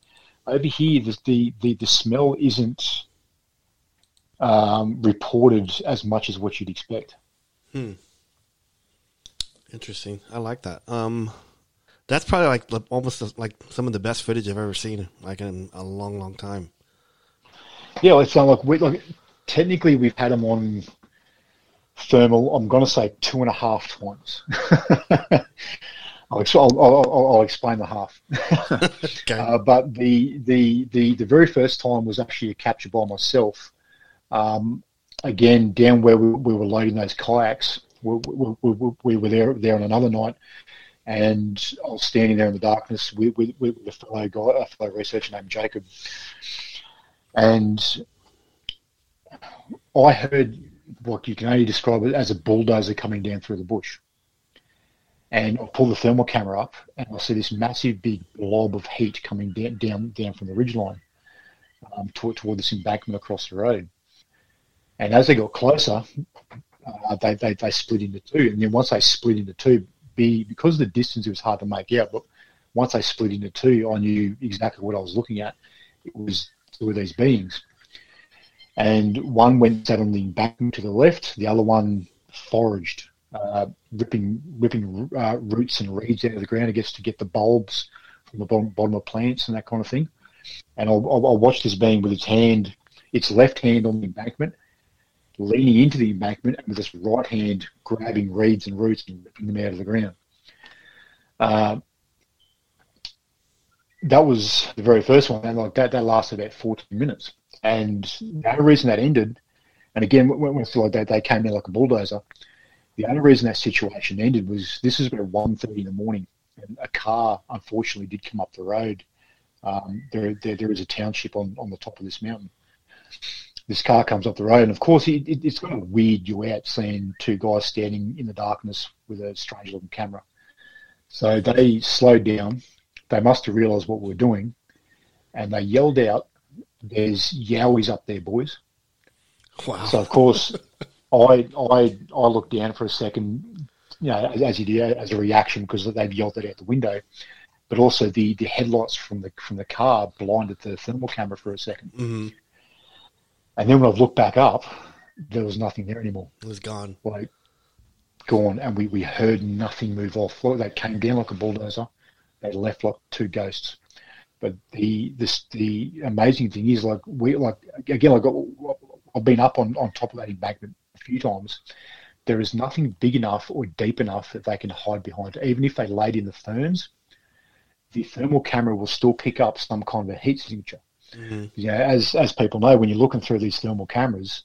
over here, the, the, the, the smell isn't um, reported as much as what you'd expect. Interesting. I like that. Um, that's probably like almost like some of the best footage I've ever seen, like in a long, long time. Yeah, it's not like we like technically we've had them on thermal. I'm going to say two and a half times. I'll, I'll, I'll, I'll explain the half. Okay. Uh, but the, the the the very first time was actually a capture by myself. Um, again, down where we, we were loading those kayaks, we, we, we, we were there there on another night, and I was standing there in the darkness with, with, with a fellow guy, a fellow researcher named Jacob, and I heard what you can only describe it as a bulldozer coming down through the bush. And I pull the thermal camera up, and I see this massive, big blob of heat coming down, down, down from the ridgeline um, toward, toward this embankment across the road. And as they got closer, uh, they, they they split into two. And then once they split into two, be because of the distance, it was hard to make out. But once they split into two, I knew exactly what I was looking at. It was two of these beings, and one went sat on the embankment to the left. The other one foraged, uh, ripping ripping uh, roots and reeds out of the ground, I guess, to get the bulbs from the bottom, bottom of plants and that kind of thing. And I'll, I'll, watch this being with its hand, its left hand on the embankment, leaning into the embankment, and with its right hand grabbing reeds and roots and ripping them out of the ground. Uh, that was the very first one, and like that, that lasted about 14 minutes. And the only reason that ended, and again, when, when like that, they came in like a bulldozer. The only reason that situation ended was this is about 1.30 in the morning, and a car unfortunately did come up the road. Um, there, there, there is a township on, on the top of this mountain. This car comes up the road, and of course, it, it, it's kind of weird you out seeing two guys standing in the darkness with a strange looking camera. So they slowed down. They must have realised what we were doing, and they yelled out, "There's yowies up there, boys!" Wow. So of course, I I I looked down for a second, you know, as, as you do as a reaction because they'd yelled it out the window, but also the the headlights from the from the car blinded the thermal camera for a second, hmm and then when I looked back up, there was nothing there anymore. It was gone. Like gone, and we, we heard nothing move off. They came down like a bulldozer. They left like two ghosts. But the this the amazing thing is like we like again I got I've been up on, on top of that embankment few times. There is nothing big enough or deep enough that they can hide behind. Even if they laid in the ferns, the thermal camera will still pick up some kind of a heat signature. Mm-hmm. Yeah, as as people know, when you're looking through these thermal cameras,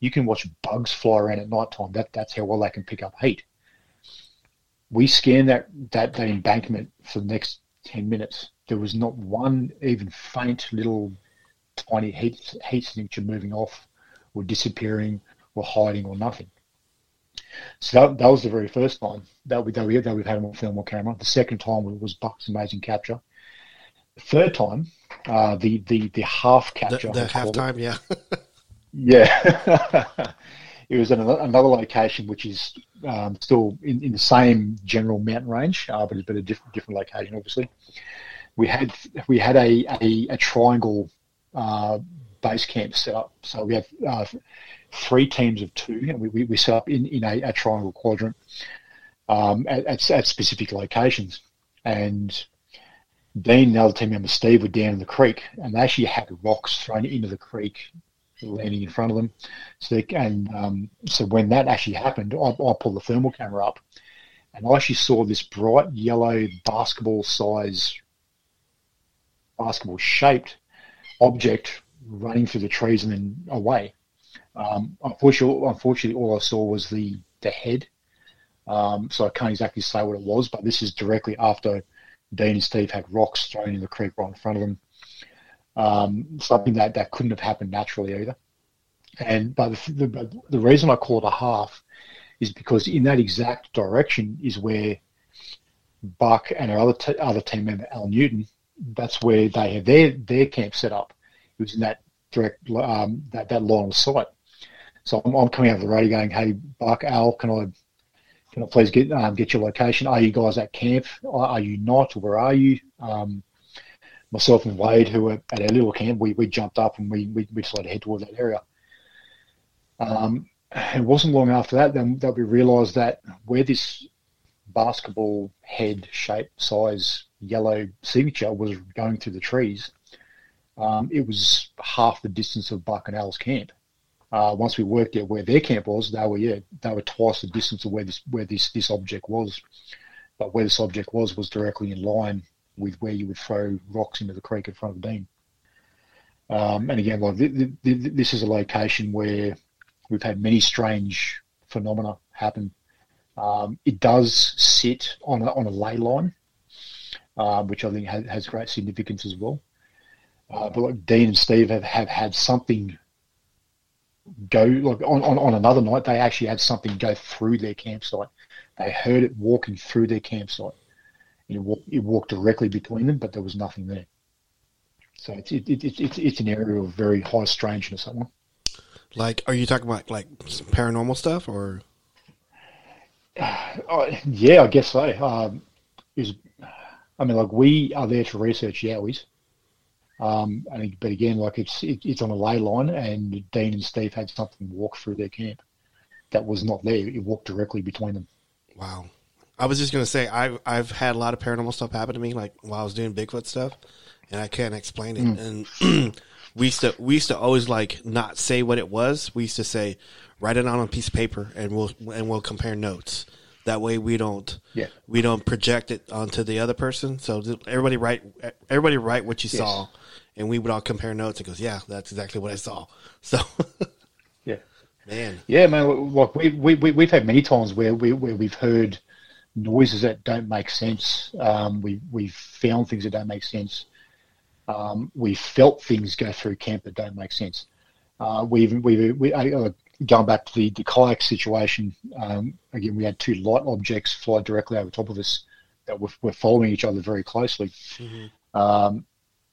you can watch bugs fly around at night time. That that's how well they can pick up heat. We scanned that that, that embankment for the next ten minutes. There was not one even faint little tiny heat heat signature moving off or disappearing or hiding or nothing. So that, that was the very first time that we that, we, that we've had on film or camera. The second time was Buck's amazing capture. The third time, uh, the the the half capture. The, the half time, yeah. yeah. it was in another location, which is um, still in, in the same general mountain range, uh, but it's been a different different location, obviously. We had we had a a, a triangle uh, base camp set up, so we had uh, three teams of two, and we, we, set up in, in a, a triangle quadrant um, at, at, at, specific locations. And Dean and the other team member Steve were down in the creek, and they actually had rocks thrown into the creek, landing in front of them. So they, and um, so when that actually happened, I, I pulled the thermal camera up, and I actually saw this bright yellow basketball size, basketball shaped object running through the trees and then away. Um, unfortunately, unfortunately, all I saw was the the head, um, so I can't exactly say what it was. But this is directly after Dean and Steve had rocks thrown in the creek right in front of them. Um, something that, that couldn't have happened naturally either. And but the, the, the reason I call it a half is because in that exact direction is where Buck and our other t- other team member Al Newton. That's where they had their their camp set up. It was in that direct um, that that line of sight. So I'm, I'm, coming out of the radio going, "Hey, Buck, Al, can I can I please get um, get your location? Are you guys at camp? Are you not? Where are you?" Um, myself and Wade, who were at our little camp, we, we jumped up and we, we, we decided to head towards that area. Um, it wasn't long after that then that we realised that where this basketball head shape size yellow signature was going through the trees, um, it was half the distance of Buck and Al's camp. Uh, once we worked out where their camp was, they were yeah, they were twice the distance of where this where this this object was. But where this object was was directly in line with where you would throw rocks into the creek in front of the beam. Um, and again, like this is a location where we've had many strange phenomena happen. Um, it does sit on a, on a ley line, uh, which I think has, has, great significance as well. Uh, but like Dean and Steve have, have had something go like on, on, on another night they actually had something go through their campsite. They heard it walking through their campsite. It walked, it walked directly between them, but there was nothing there. So it's it, it, it, it's it's an area of very high strangeness. That one. Like, are you talking about like paranormal stuff or? Uh, yeah, I guess so. Um, is I mean, like we are there to research Yowies. Um, and, but again, like it's it, it's on a ley line, and Dean and Steve had something walk through their camp that was not there. It walked directly between them. Wow. I was just gonna say I've I've had a lot of paranormal stuff happen to me, like while I was doing Bigfoot stuff, and I can't explain it. Mm. And we used to we used to always like not say what it was. We used to say write it on a piece of paper, and we'll and we'll compare notes. That way we don't yeah. we don't project it onto the other person. So everybody write everybody write what you yes. saw, and we would all compare notes and goes, yeah, that's exactly what I saw. So yeah, man, yeah, man. Like we we we have had many times where we where we've heard noises that don't make sense. Um, we we've found things that don't make sense. Um, we felt things go through camp that don't make sense. Uh, we've we we uh, going back to the, the kayak situation. Um, again, we had two light objects fly directly over top of us that were, were following each other very closely. Mm-hmm. Um,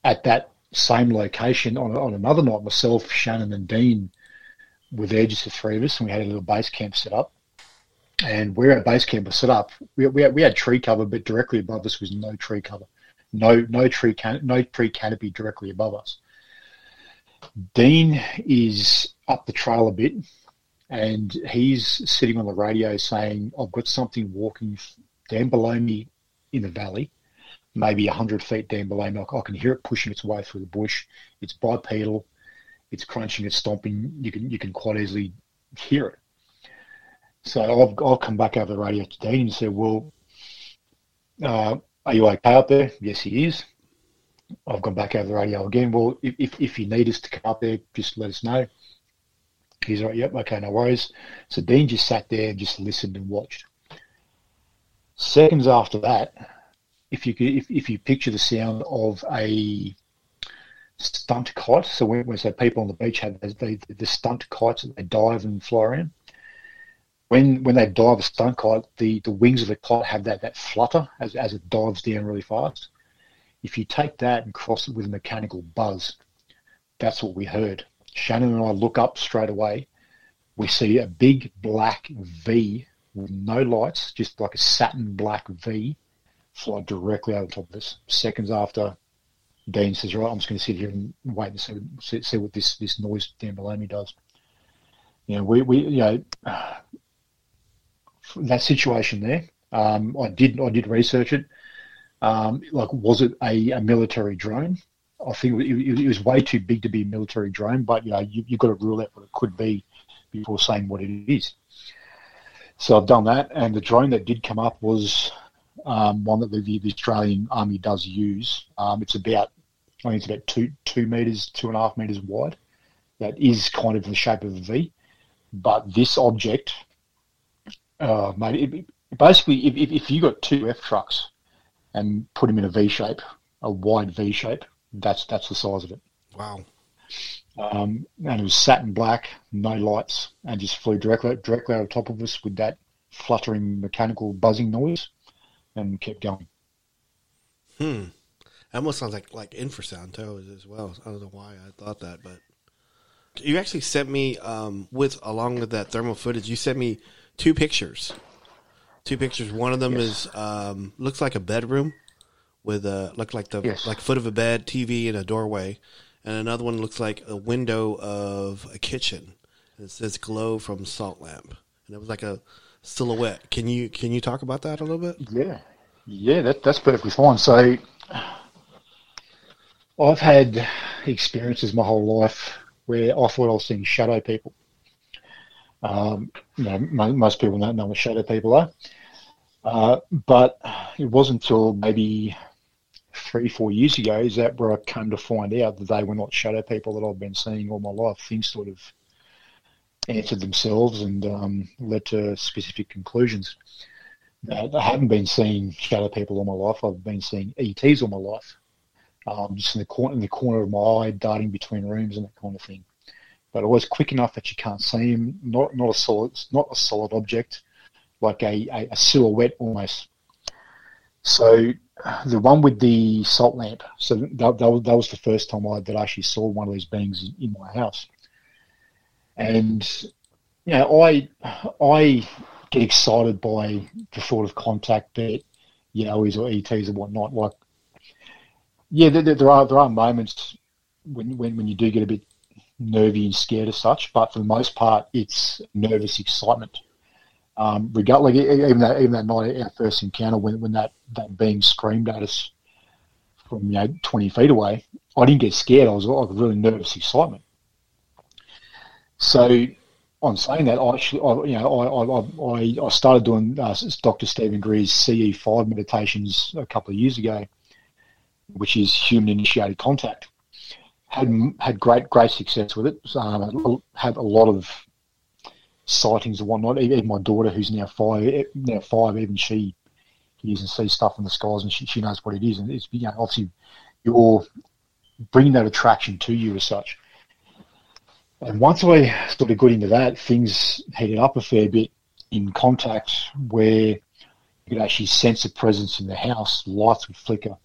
at that same location on, on another night, myself, Shannon, and Dean were there, just the three of us, and we had a little base camp set up. And where our base camp was set up, we, we, had, we had tree cover, but directly above us was no tree cover, no no tree can, no tree canopy directly above us. Dean is up the trail a bit, and he's sitting on the radio saying, "I've got something walking down below me in the valley, maybe hundred feet down below me. I can hear it pushing its way through the bush. It's bipedal, it's crunching, it's stomping. You can you can quite easily hear it." So I've I've come back over the radio to Dean and said, "Well, uh, are you okay up there?" Yes, he is. I've gone back over the radio again. Well, if, if, if you need us to come up there, just let us know. He's like, yep, okay, no worries. So Dean just sat there and just listened and watched. Seconds after that, if you if, if you picture the sound of a stunt kite, so when, so people on the beach have the, the stunt kites that they dive and fly around. When when they dive a stunt kite, the, the wings of the kite have that, that flutter as, as it dives down really fast. If you take that and cross it with a mechanical buzz, that's what we heard. Shannon and I look up straight away. We see a big black V with no lights, just like a satin black V, fly directly over the top of us. Seconds after, Dean says, "Right, I'm just going to sit here and wait and see, see, see what this this noise down below me does." You know, we we you know that situation there. Um, I did I did research it. Um, like, was it a, a military drone? I think it, it, was way too big to be a military drone, but you know you, have got to rule out what it could be before saying what it is. So I've done that, and the drone that did come up was um, one that the, the, Australian Army does use. Um, it's about I think it's about two two meters, two and a half meters wide. That is kind of the shape of a V, but this object, uh, mate, it, basically, if, if, if you got two F trucks and put them in a V shape, a wide V shape, that's that's the size of it. Wow. Um, and it was satin black, no lights, and just flew directly directly over top of us with that fluttering mechanical buzzing noise, and kept going. Hmm. That almost sounds like like infrasound too as well. I don't know why I thought that, but you actually sent me um, with along with that thermal footage. You sent me two pictures. Two pictures. One of them yes. is um, looks like a bedroom with a look like the yes. like foot of a bed, TV, and a doorway, and another one looks like a window of a kitchen. And it says "glow from salt lamp," and it was like a silhouette. Can you can you talk about that a little bit? Yeah, yeah, that that's perfectly fine. So, I've had experiences my whole life where I thought I was seeing shadow people. Um, you know, most people don't know what shadow people are. Uh, but it wasn't until maybe three, four years ago is that where I came to find out that they were not shadow people that I've been seeing all my life. Things sort of answered themselves and um, led to specific conclusions. Uh, I haven't been seeing shadow people all my life. I've been seeing ETs all my life, um, just in the corner in the corner of my eye, darting between rooms and that kind of thing. But it always quick enough that you can't see them. Not not a solid, not a solid object, like a, a, a silhouette almost. So the one with the salt lamp. So that, that, that was the first time I that I actually saw one of these beings in my house. And you know, I I get excited by the thought of contact, it Yowies or ETs or whatnot. Like, yeah, there, there are there are moments when, when when you do get a bit nervy and scared as such, but for the most part, it's nervous excitement. Um, regardless, even that even that night, our first encounter, when when that that being screamed at us from you know twenty feet away, I didn't get scared. I was like really nervous excitement. So, on saying that, I actually, I, you know, I I, I started doing uh, Dr. Steven Greer's CE5 meditations a couple of years ago, which is human initiated contact. Had had great great success with it. Um, had a lot of sightings and whatnot. Even my daughter, who's now five, now five, even she hears and sees stuff in the skies, and she, she knows what it is. And it's you know, obviously you're bringing that attraction to you as such. And once I sort of got into that, things heated up a fair bit in contact where you could actually sense a presence in the house. Lights would flicker.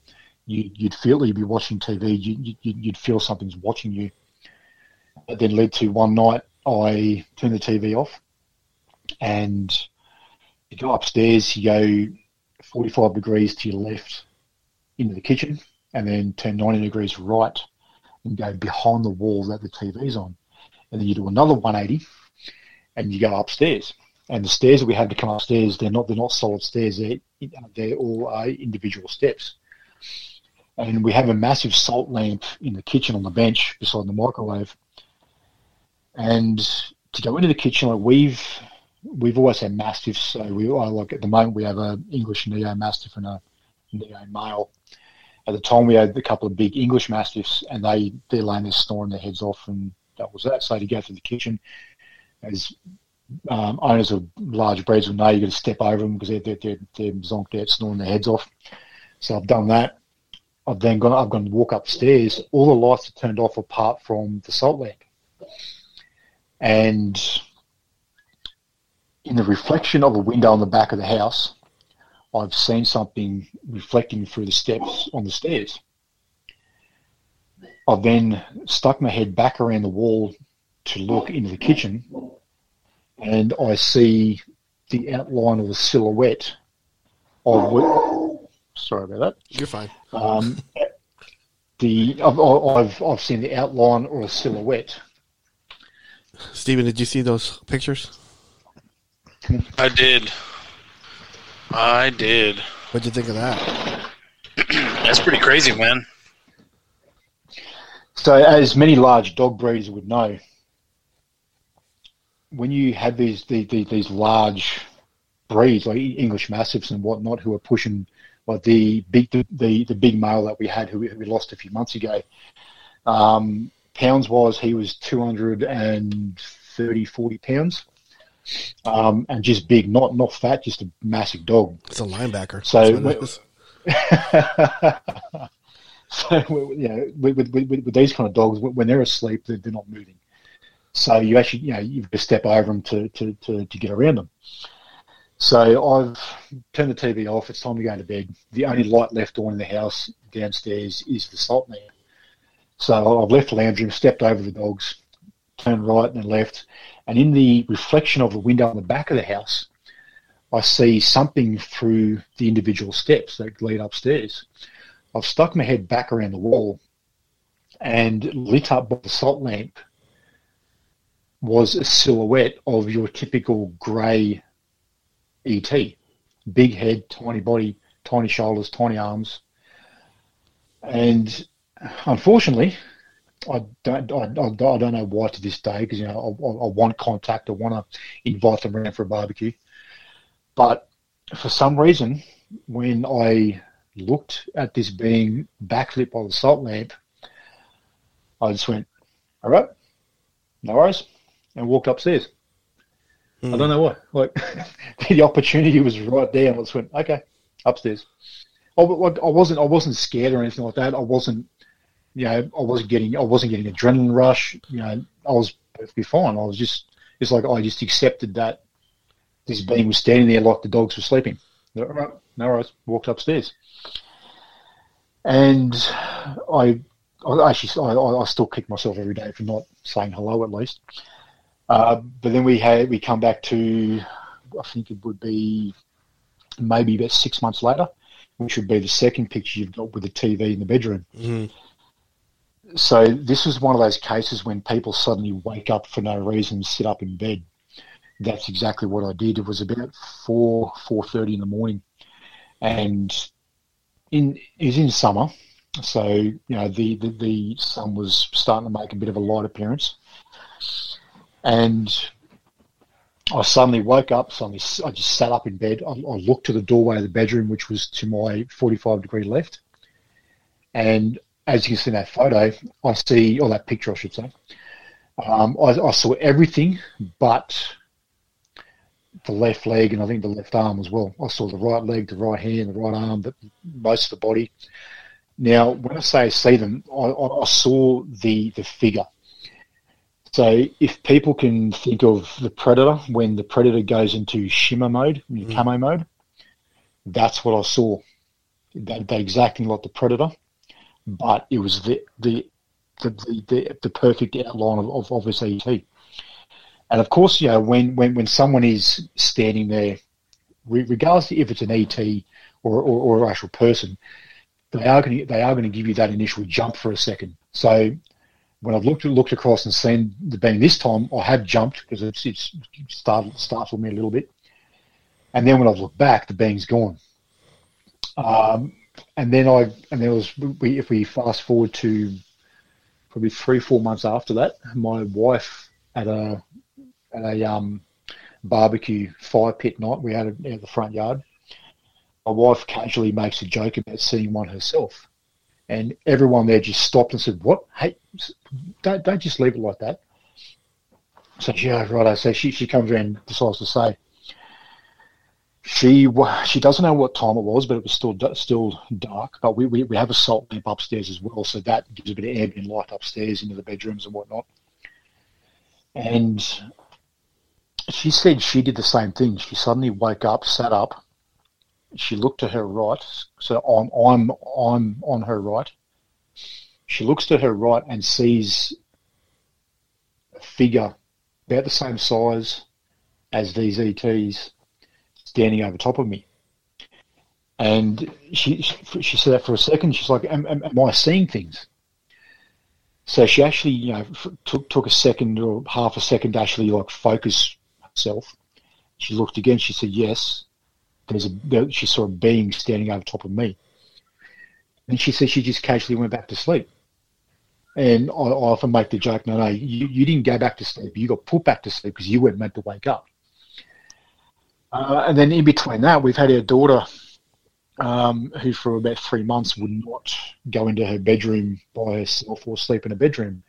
You, would feel that you'd be watching TV. You, would feel something's watching you. It then led to one night I turn the TV off and you go upstairs, you go 45 degrees to your left into the kitchen and then turn 90 degrees right and go behind the wall that the TV's on. And then you do another 180 and you go upstairs. And the stairs that we have to come upstairs, they're not they're not solid stairs. They're they're all uh, individual steps. And we have a massive salt lamp in the kitchen on the bench beside the microwave. And to go into the kitchen, like we've we've always had mastiffs. So we I like at the moment we have a English neo mastiff and a neo male. At the time we had a couple of big English mastiffs, and they they're laying there snoring their heads off, and that was that. So to go through the kitchen, as um, owners of large breeds will know, you've got to step over them because they're they're, they're, they're zonked out, snoring their heads off. So I've done that. I've then gone. I've gone to walk upstairs. All the lights are turned off apart from the salt lamp, and in the reflection of a window on the back of the house, I've seen something reflecting through the steps on the stairs. I've then stuck my head back around the wall to look into the kitchen, and I see the outline of the silhouette of. Sorry about that. You're fine. Um, the I've, I've I've seen the outline or a silhouette. Stephen, did you see those pictures? I did. I did. What'd you think of that? That's pretty crazy, man. So, as many large dog breeders would know, when you have these these, these large breeds like English Mastiffs and whatnot, who are pushing like the big the, the, the big male that we had who we, who we lost a few months ago, um, pounds wise he was 230 40 pounds. Um, and just big not not fat just a massive dog. It's a linebacker. So- so know with, with, with, with these kind of dogs when they're asleep they're, they're not moving so you actually you know you've got to step over them to, to, to, to get around them so I've turned the TV off. It's time to go to bed. The only light left on in the house downstairs is the salt lamp. So I've left the lounge room, stepped over the dogs, turned right and left, and in the reflection of the window on the back of the house, I see something through the individual steps that lead upstairs. I've stuck my head back around the wall, and lit up by the salt lamp was a silhouette of your typical grey ET. Big head, tiny body, tiny shoulders, tiny arms. And unfortunately, I don't, I, I, don't know why to this day because you know I, I, I want contact. I want to invite them around for a barbecue, but for some reason, when I looked at this being backlit by the salt lamp, I just went, "All right, no worries," and walked upstairs. I hmm. don't know why. Like the opportunity was right there, and I just went, "Okay, upstairs." Oh, I, I wasn't, I wasn't scared or anything like that. I wasn't, you know, I wasn't getting, I wasn't getting adrenaline rush. You know, I was perfectly fine. I was just, it's like I just accepted that this being was standing there like the dogs were sleeping. All right, no worries. Walked upstairs, and I, I actually, I, I still kick myself every day for not saying hello at least. Uh, but then we had, we come back to, I think it would be maybe about six months later, which would be the second picture you've got with the TV in the bedroom. Mhm. So this was one of those cases when people suddenly wake up for no reason, sit up in bed. That's exactly what I did. It was about four four thirty in the morning, and in it was in summer, so you know the, the the sun was starting to make a bit of a light appearance, and I suddenly woke up. Suddenly, I just sat up in bed. I, I looked to the doorway of the bedroom, which was to my forty-five degree left, and as you can see in that photo, I see, or that picture, I should say, um, I, I saw everything but the left leg and I think the left arm as well. I saw the right leg, the right hand, the right arm, but most of the body. Now, when I say see them, I, I saw the the figure. So if people can think of the predator when the predator goes into shimmer mode, Mhm. camo mode, that's what I saw. They, they exactly like the predator, but it was the the the, the, the, perfect outline of, of, of. And of course, you know, when, when, when someone is standing there, re- regardless if it's an ET or, or, or an actual person, they are going to, they are going to give you that initial jump for a second. So when I've looked looked across and seen the being this time, I have jumped because it's, it's startled, startled me a little bit. And then when I've looked back, the being's gone. Um, and then I and there was we if we fast forward to probably three four months after that, my wife at a at a um, barbecue fire pit night we had at the front yard. My wife casually makes a joke about seeing one herself, and everyone there just stopped and said, "What? Hey, don't don't just leave it like that." So she, yeah, right. So she she comes around and decides to say she she doesn't know what time it was, but it was still still dark. But we, we, we have a salt lamp upstairs as well, so that gives a bit of ambient light upstairs into the bedrooms and whatnot. And she said she did the same thing. She suddenly woke up, sat up. She looked to her right, so I'm I'm I'm on her right. She looks to her right and sees a figure about the same size as these ETs standing over top of me. And she she said that for a second. She's like, "Am, am, am I seeing things?" So she actually, you know, took took a second or half a second to actually like focus herself. She looked again. She said, "Yes." There's a she saw a being standing over top of me, and she said she just casually went back to sleep. And I, I often make the joke, "No, no, you, you didn't go back to sleep. You got put back to sleep because you weren't meant to wake up." Uh, and then in between that, we've had our daughter, um, who for about three months would not go into her bedroom by herself or sleep in a bedroom.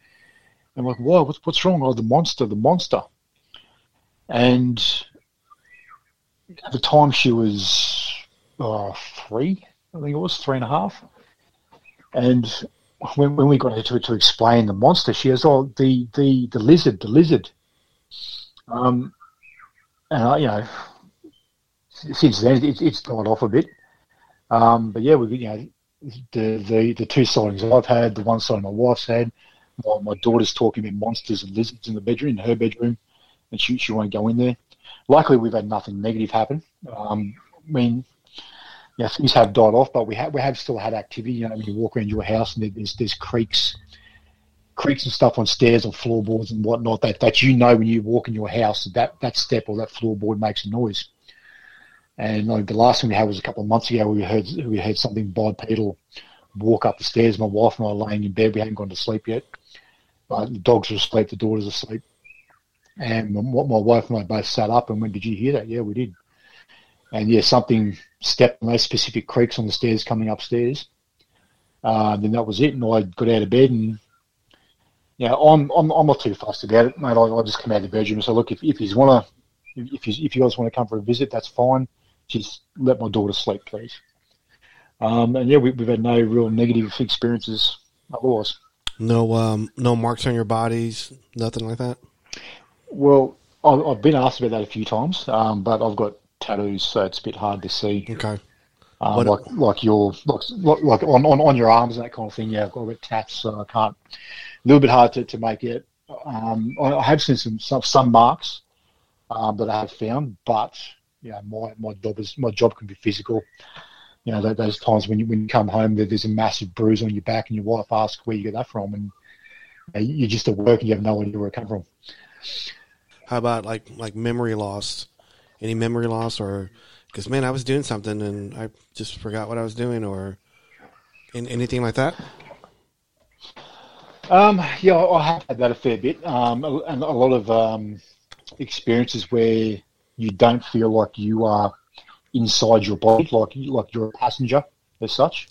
I'm like, why? What's, what's wrong? Oh, the monster, the monster. And at the time, she was uh, three, I think it was three and a half. And when, when we got her to, to explain the monster, she goes, "Oh, the the the lizard, the lizard." Um, and I, you know, since then it's, it's died off a bit. Um, but yeah, we you know the, the the two sightings I've had, the one sighting my wife's had. My, my daughter's talking about monsters and lizards in the bedroom, in her bedroom, and she won't go in there. Luckily, we've had nothing negative happen. Um, I mean, yeah, things have died off, but we have we have still had activity. You know, when you walk around your house and there's there's creaks, creaks and stuff on stairs or floorboards and whatnot that, that you know when you walk in your house that that step or that floorboard makes a noise. And like the last thing we had was a couple of months ago. We heard we heard something bipedal walk up the stairs. My wife and I were laying in bed. We hadn't gone to sleep yet. But the dogs were asleep. The daughter's asleep. And my, my wife and I both sat up and went, "Did you hear that?" Yeah, we did. And yeah, something stepped on those specific creaks on the stairs coming upstairs. Uh, then that was it. And I got out of bed and yeah, I'm I'm, I'm not too fussed about it, mate. I, I just come out of the bedroom and say, look, if if you want to, if you, if you guys want to come for a visit, that's fine. Just let my daughter sleep, please. Um, and yeah, we, have had no real negative experiences otherwise. No, um, no marks on your bodies, nothing like that. Well, I've, I've been asked about that a few times, um, but I've got tattoos, so it's a bit hard to see. Okay. Um, like like your like, like on, on, on your arms and that kind of thing. Yeah, I've got tats, so I can't. A little bit hard to, to make it. Um, I, I, have seen some some, some marks um, that I have found, but you know, my, my job is my job can be physical. You know, those times when you when you come home, there's a massive bruise on your back, and your wife asks where you get that from, and you're just at work and you have no idea where it come from. How about like like memory loss? Any memory loss, or because man, I was doing something and I just forgot what I was doing, or in, anything like that? Um, yeah, I have had that a fair bit, um, and a lot of um, experiences where you don't feel like you are inside your body, like like you're a passenger as such.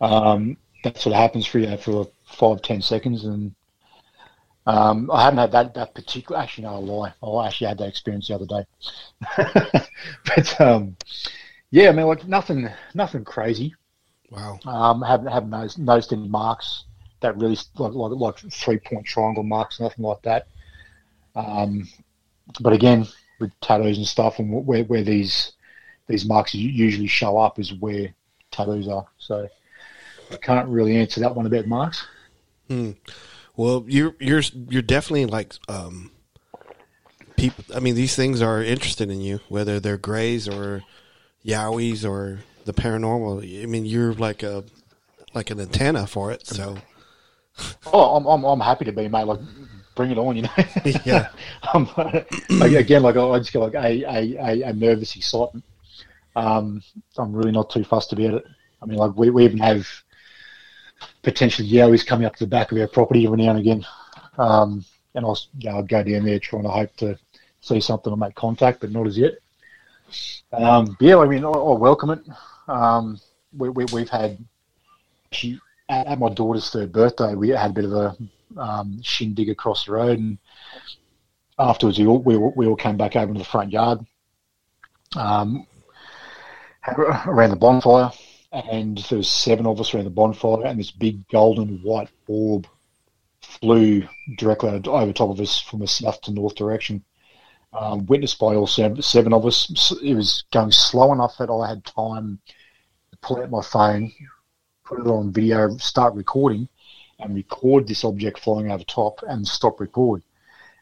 Um, that sort of happens for you for five ten seconds, and um, I haven't had that that particular. Actually, no, I lie. I actually had that experience the other day. but um, yeah, I mean, like nothing, nothing crazy. Wow. Um, haven't haven't noticed, noticed any marks that really like like, like three point triangle marks, nothing like that. Um, but again, with tattoos and stuff, and where, where these these marks usually show up is where tattoos are. So I can't really answer that one about marks. Hmm. Well, you're you're you're definitely like um, people. I mean, these things are interested in you, whether they're grays or yowies or the paranormal. I mean, you're like a like an antenna for it. So Oh, I'm, I'm, I'm happy to be, mate. Like, bring it on, you know. Yeah. um, like, again, like I just get like a, a, a, nervous excitement. Um, I'm really not too fussed about it. I mean, like we, we even have potentially yowies coming up to the back of our property every now and again. Um, and I'll, you know, I'll go down there trying to hope to see something or make contact, but not as yet. Um, yeah, I mean, I, I welcome it. Um, we, we, we've had she at, at my daughter's third birthday. We had a bit of a um, shindig across the road, and afterwards we all, we, we all came back over to the front yard um, around the bonfire, and there was seven of us around the bonfire, and this big golden white orb flew directly over top of us from a south to north direction. Um, witnessed by all seven, seven of us. It was going slow enough that I had time to pull out my phone, put it on video, start recording, and record this object flying over top and stop record.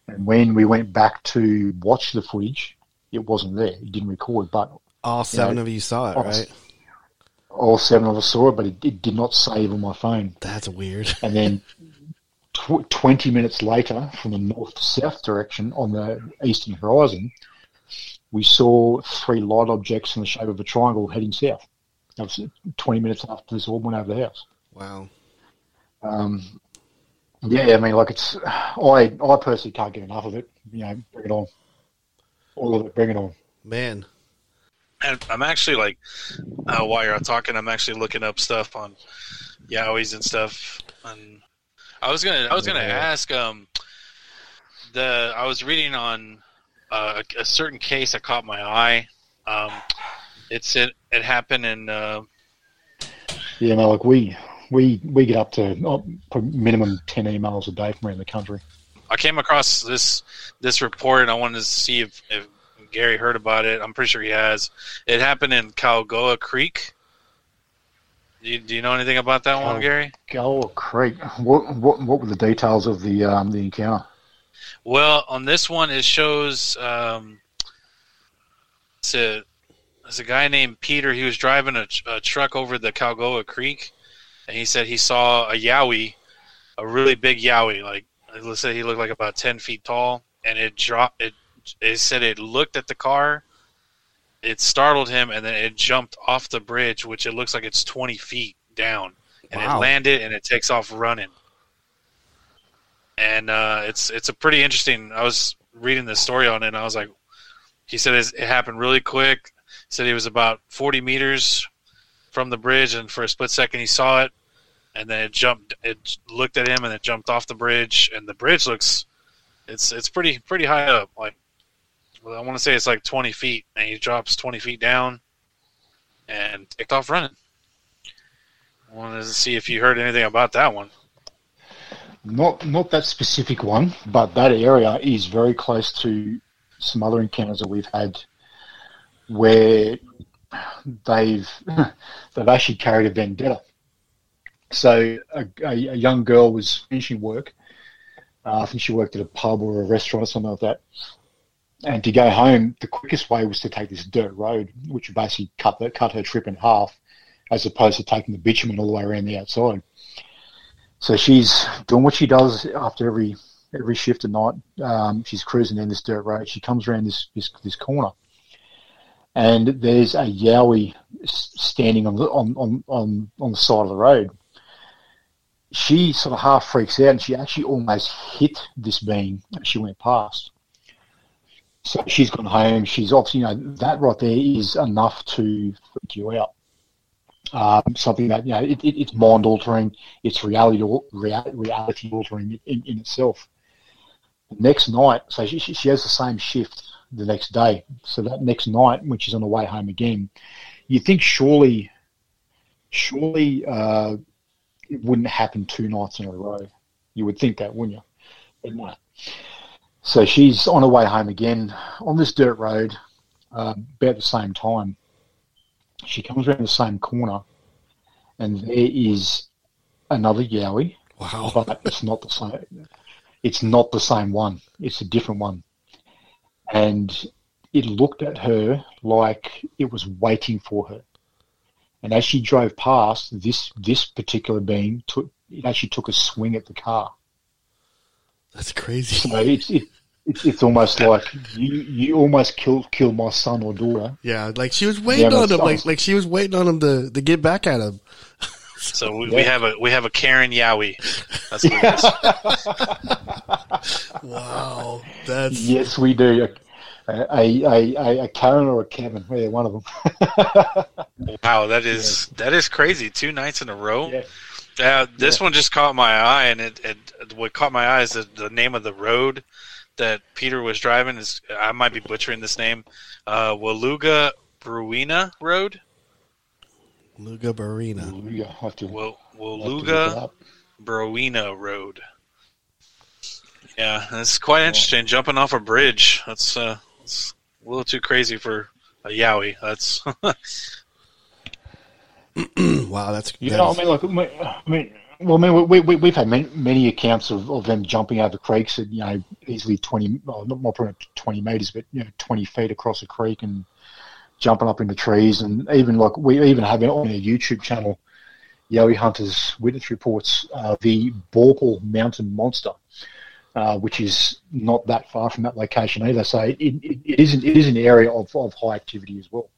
And when we went back to watch the footage, it wasn't there. It didn't record, but All seven Yeah. of you saw it, right? All seven of us saw it, but it, it did not save on my phone. That's weird. And then tw- 20 minutes later, from the north to south direction on the eastern horizon, we saw three light objects in the shape of a triangle heading south. That was 20 minutes after this all went over the house. Wow. Um, yeah, I mean, like it's, I, I personally can't get enough of it. You know, bring it on. All of it, bring it on. Man. And I'm actually like, uh, while you're talking, I'm actually looking up stuff on Yowies and stuff. And I was gonna, I was gonna ask, um, the I was reading on uh, a, a certain case that caught my eye. Um, it's it, it happened in uh, Yeah, no, like we, we, we get up to oh, minimum 10 emails a day from around the country. I came across this this report and I wanted to see if, if Gary heard about it. I'm pretty sure he has. It happened in Calgoa Creek. Do you, do you know anything about that one, Gary? Calgoa Creek. What, what, what were the details of the, um, the encounter? Well, on this one, it shows um, it's a there's a guy named Peter. He was driving a, a truck over the Calgoa Creek, and he said he saw a yowie, a really big yowie. Like let's say he looked like about ten feet tall, and it dropped. It it said it looked at the car, it startled him, and then it jumped off the bridge, which it looks like it's twenty feet down, and Wow. it landed and it takes off running and uh, it's it's a pretty interesting. I was reading the story on it, and I was like, he said it happened really quick. He said he was about forty meters from the bridge, and for a split second he saw it, and then it jumped. It looked at him, and it jumped off the bridge, and the bridge looks, it's it's pretty pretty high up. Like, I want to say it's like twenty feet, and he drops twenty feet down, and kicked off running. I wanted to see if you heard anything about that one. Not not that specific one, but that area is very close to some other encounters that we've had where they've they've actually carried a vendetta. So a, a, a young girl was finishing work. Uh, I think she worked at a pub or a restaurant or something like that. And to go home, the quickest way was to take this dirt road, which basically cut the, cut her trip in half, as opposed to taking the bitumen all the way around the outside. So she's doing what she does after every every shift at night. Um, she's cruising down this dirt road. She comes around this this, this corner, and there's a yowie standing on the on, on, on, on the side of the road. She sort of half freaks out, and she actually almost hit this being as she went past. So she's gone home. She's obviously, you know, that right there is enough to freak you out. Um, something that you know, it, it, it's mind altering it's reality rea- reality altering in, in itself. The next night, so she, she she has the same shift the next day. So that next night, when she's on the way home again, you think surely, surely uh, it wouldn't happen two nights in a row. You would think that, wouldn't you? But no. So she's on her way home again on this dirt road, uh, about the same time. She comes around the same corner, and there is another yowie, Wow. but it's not the same. It's not the same one. It's a different one, and it looked at her like it was waiting for her. And as she drove past, this this particular being took it actually took a swing at the car. That's crazy. So it's it, it's, it's almost like you you almost killed killed my son or daughter. Yeah, like she was waiting Yeah, on but him, like like she was waiting on him to, to get back at him. So we, we have a we have a Karen Yowie. That's what it is. Wow, that's Yes, we do. A a, a, a, a Karen or a Kevin, yeah, one of them. Wow, that is that is crazy. Two nights in a row. Yeah. Yeah, this one just caught my eye, and it, it what caught my eye is the, the name of the road that Peter was driving. Is I might be butchering this name, uh, Waluga Bruina Road. Luga Barina. You have to, Wa- have to look it Waluga. Bruina Road. Yeah, that's quite interesting. Jumping off a bridge. That's uh, it's a little too crazy for a Yowie. That's Wow, that's You that know, is- I mean, like, I mean, well, I mean, we, we, we've had many, many accounts of, of them jumping over creeks at, you know, easily 20, well, not more probably 20 metres, but, you know, 20 feet across a creek and jumping up into trees. And even, like, we even have it on our YouTube channel, Yowie Hunters Witness Reports, uh, the Borple Mountain Monster, uh, which is not that far from that location either. So it, it, it, is, an, it is an area of, of high activity as well.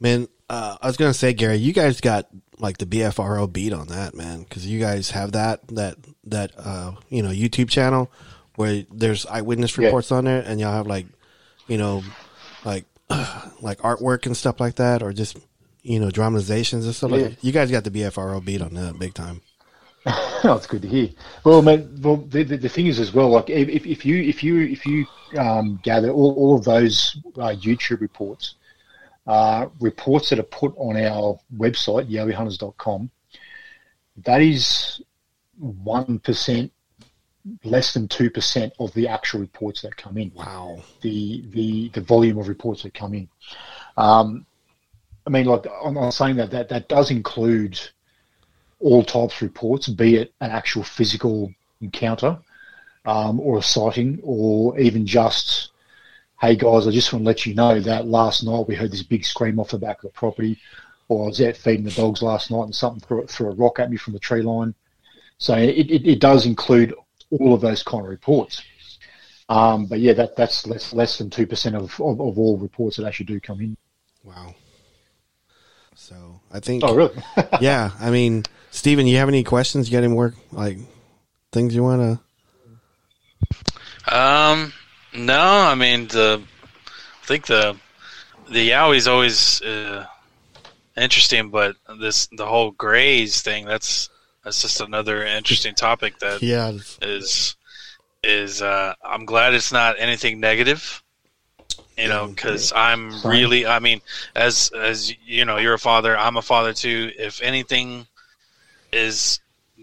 man. Uh, I was gonna say, Gary, you guys got like the BFRO beat on that, man, because you guys have that that that uh, you know YouTube channel where there's eyewitness Yeah. reports on there, and y'all have like you know like like artwork and stuff like that, or just you know dramatizations and stuff like Yeah. that. You guys got the BFRO beat on that big time. Oh, it's good to hear. Well, man, well, the, the, the thing is as well, like if, if if you if you if you um, gather all, all of those uh, YouTube reports, uh, reports that are put on our website, yowiehunters.com, that is one percent, less than two percent of the actual reports that come in Wow. the the the volume of reports that come in. Um, I mean, like I'm, I'm saying that that that does include all types of reports, be it an actual physical encounter, um, or a sighting, or even just, hey guys, I just want to let you know that last night we heard this big scream off the back of the property, or I was out feeding the dogs last night and something threw, threw a rock at me from the tree line. So it, it, it does include all of those kind of reports. Um, but yeah, that that's less less than two percent of, of, of all reports that actually do come in. Wow. So I think Oh, really? yeah, I mean, Steven, you have any questions? You got any more like things you want to? Um, no, I mean the. I think the the Yowie's always uh, interesting, but this the whole Grays thing that's that's just another interesting topic that Yeah, is is uh, I'm glad it's not anything negative. You know, because I'm Fine. really, I mean, as as you know, you're a father. I'm a father too. If anything is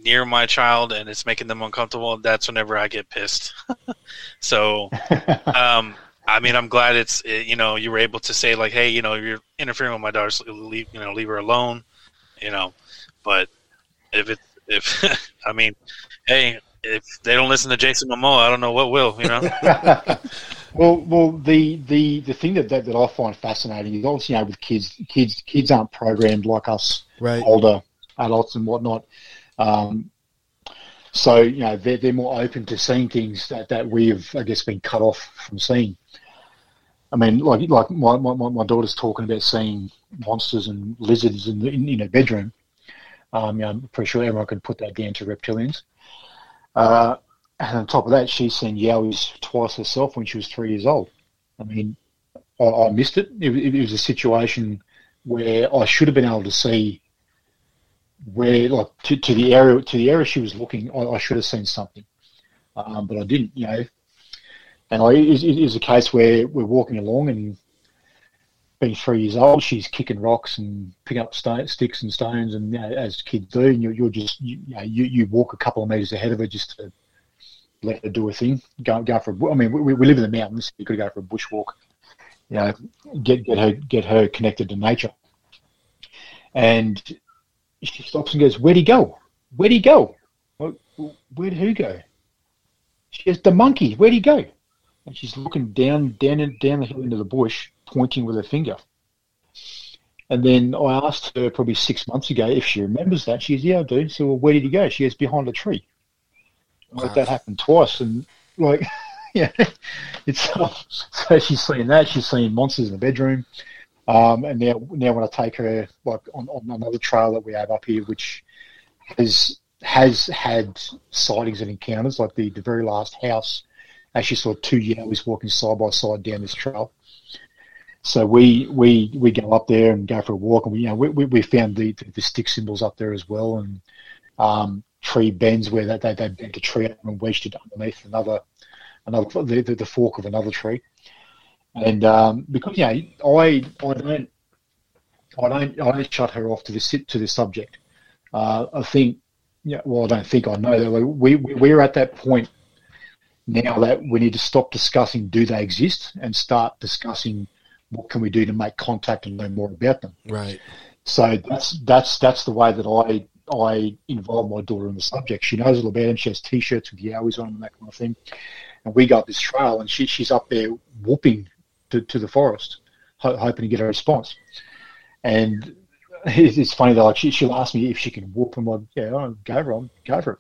near my child and it's making them uncomfortable, that's whenever I get pissed. so, um, I mean, I'm glad it's it, you know you were able to say like, hey, you know, you're interfering with my daughter's leave, you know, leave her alone, you know. But if it if I mean, hey, if they don't listen to Jason Momoa, I don't know what will, you know. well, well, the, the, the thing that, that that I find fascinating is obviously you know with kids, kids kids aren't programmed like us right. older adults and whatnot. Um, so you know they're they're more open to seeing things that, that we've I guess been cut off from seeing. I mean, like like my, my, my daughter's talking about seeing monsters and lizards in the in, in her bedroom. Um, you know, I'm pretty sure everyone can put that down to reptilians. Uh, and on top of that, she's seen yowies twice herself when she was three years old. I mean, I, I missed it. It, it was a situation where I should have been able to see where, like, to, to the area to the area she was looking. I, I should have seen something, um, but I didn't. You know, and it, is a case where we're walking along and being three years old, she's kicking rocks and picking up sticks and stones, and you know, as kids do, and you're, you're just you, you know you, you walk a couple of meters ahead of her just to let her do a thing. Go go for a, I mean, we, we live in the mountains. You could go for a bushwalk. You know, get get her get her connected to nature. And she stops and goes, "Where'd he go? Where'd he go? "Well, Where'd who go?" She goes, "The monkey. Where'd he go?" And she's looking down down down the hill into the bush, pointing with her finger. And then I asked her probably six months ago if she remembers that. She goes, "Yeah, I do." So, well, where did he go? She goes, "Behind a tree." Like that happened twice, and like, yeah, it's so she's seeing that. She's seeing monsters in the bedroom. Um, and now, now when I take her like on, on another trail that we have up here, which has has had sightings and encounters, like the, the very last house, actually saw two Yowies walking side by side down this trail. So we we we go up there and go for a walk, and we you know we, we found the, the, stick symbols up there as well, and um, tree bends where they they, bent a tree and wedged it underneath another another the, the, the fork of another tree. And um, because you know, I I don't I don't I don't shut her off to this to this subject. Uh, I think, yeah, well, I don't think I know that we, we we're at that point now that we need to stop discussing do they exist and start discussing what can we do to make contact and learn more about them. Right. So that's that's that's the way that I I involve my daughter in the subject. She knows a little about them. She has T-shirts with the hours on and that kind of thing. And we go up this trail, and she, she's up there whooping to, to the forest, ho- hoping to get a response. And it's, funny though. Like she, she'll ask me if she can whoop. I'm like, yeah, I'll go for it. Go for it.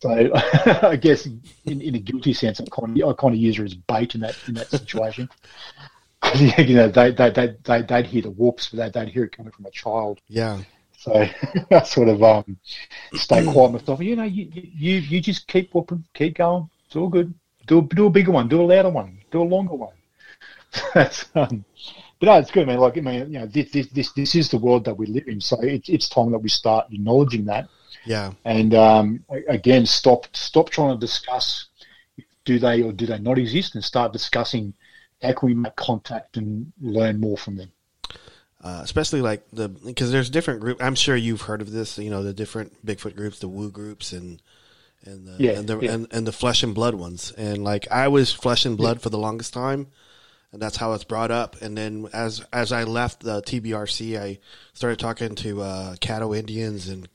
So I guess in, in a guilty sense, I kind of I kind of use her as bait in that in that situation. you know, they they they they they'd hear the whoops, but they, they'd hear it coming from a child. Yeah. So I sort of um, stay quiet myself. You know, you, you you just keep whooping, keep going. It's all good. Do a, do a bigger one, do a louder one, do a longer one. That's um, but no, it's good, man. Like I mean, you know, this this this, this is the world that we live in. So it's it's time that we start acknowledging that. Yeah. And um, again, stop stop trying to discuss do they or do they not exist, and start discussing how can we make contact and learn more from them. Uh, especially like the because there's different group. I'm sure you've heard of this. You know the different Bigfoot groups, the Woo groups, and and the, Yeah, and, the yeah. and, and the flesh and blood ones. And like I was flesh and blood for the longest time, and that's how it's brought up. And then as as I left the TBRC, I started talking to uh, Caddo Indians and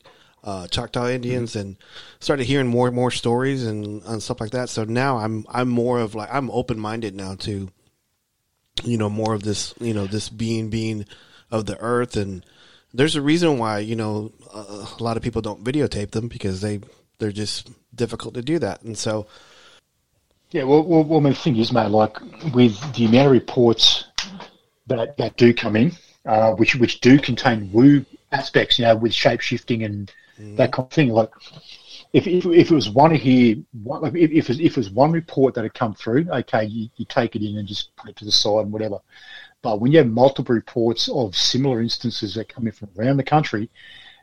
uh, Choctaw Indians, and started hearing more and more stories and, and stuff like that. So now I'm I'm more of like I'm open minded now to you know more of this you know this being being of the earth and there's a reason why you know a lot of people don't videotape them because they they're just difficult to do that and so Yeah, well, well, well, I mean, the thing is, mate, like with the amount of reports that that do come in, uh, which which do contain woo aspects, you know, with shape shifting and that kind of thing. Like, if if, if it was one here, one, like if if it, was, if it was one report that had come through, okay, you, you take it in and just put it to the side and whatever. But when you have multiple reports of similar instances that come in from around the country,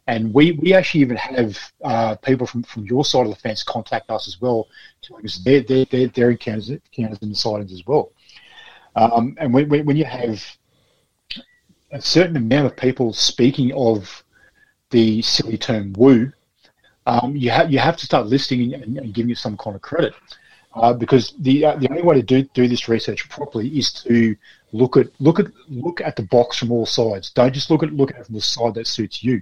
and we, we actually even have uh, people from, from your side of the fence contact us as well, because they're, they're, they're, they're encounters, encounters and sightings as well. Um, and when, when you have a certain amount of people speaking of the silly term woo, um, you, have you have to start listing and, and giving it some kind of credit. Uh, because the uh, the only way to do do this research properly is to look at look at look at the box from all sides. Don't just look at look at it from the side that suits you.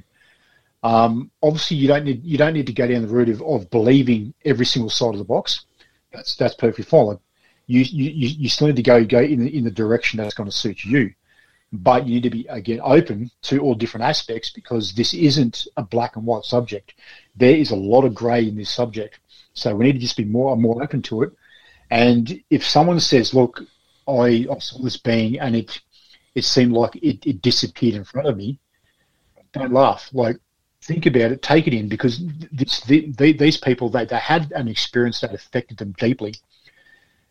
Um, obviously, you don't need you don't need to go down the route of, of believing every single side of the box. That's that's perfectly fine. You, you you still need to go go in the, in the direction that's going to suit you, but you need to be again open to all different aspects because this isn't a black and white subject. There is a lot of grey in this subject, so we need to just be more more open to it. And if someone says, "Look, I, I saw this being and it it seemed like it, it disappeared in front of me," don't laugh. Like think about it, take it in, because this, the, the, these people they, they had an experience that affected them deeply,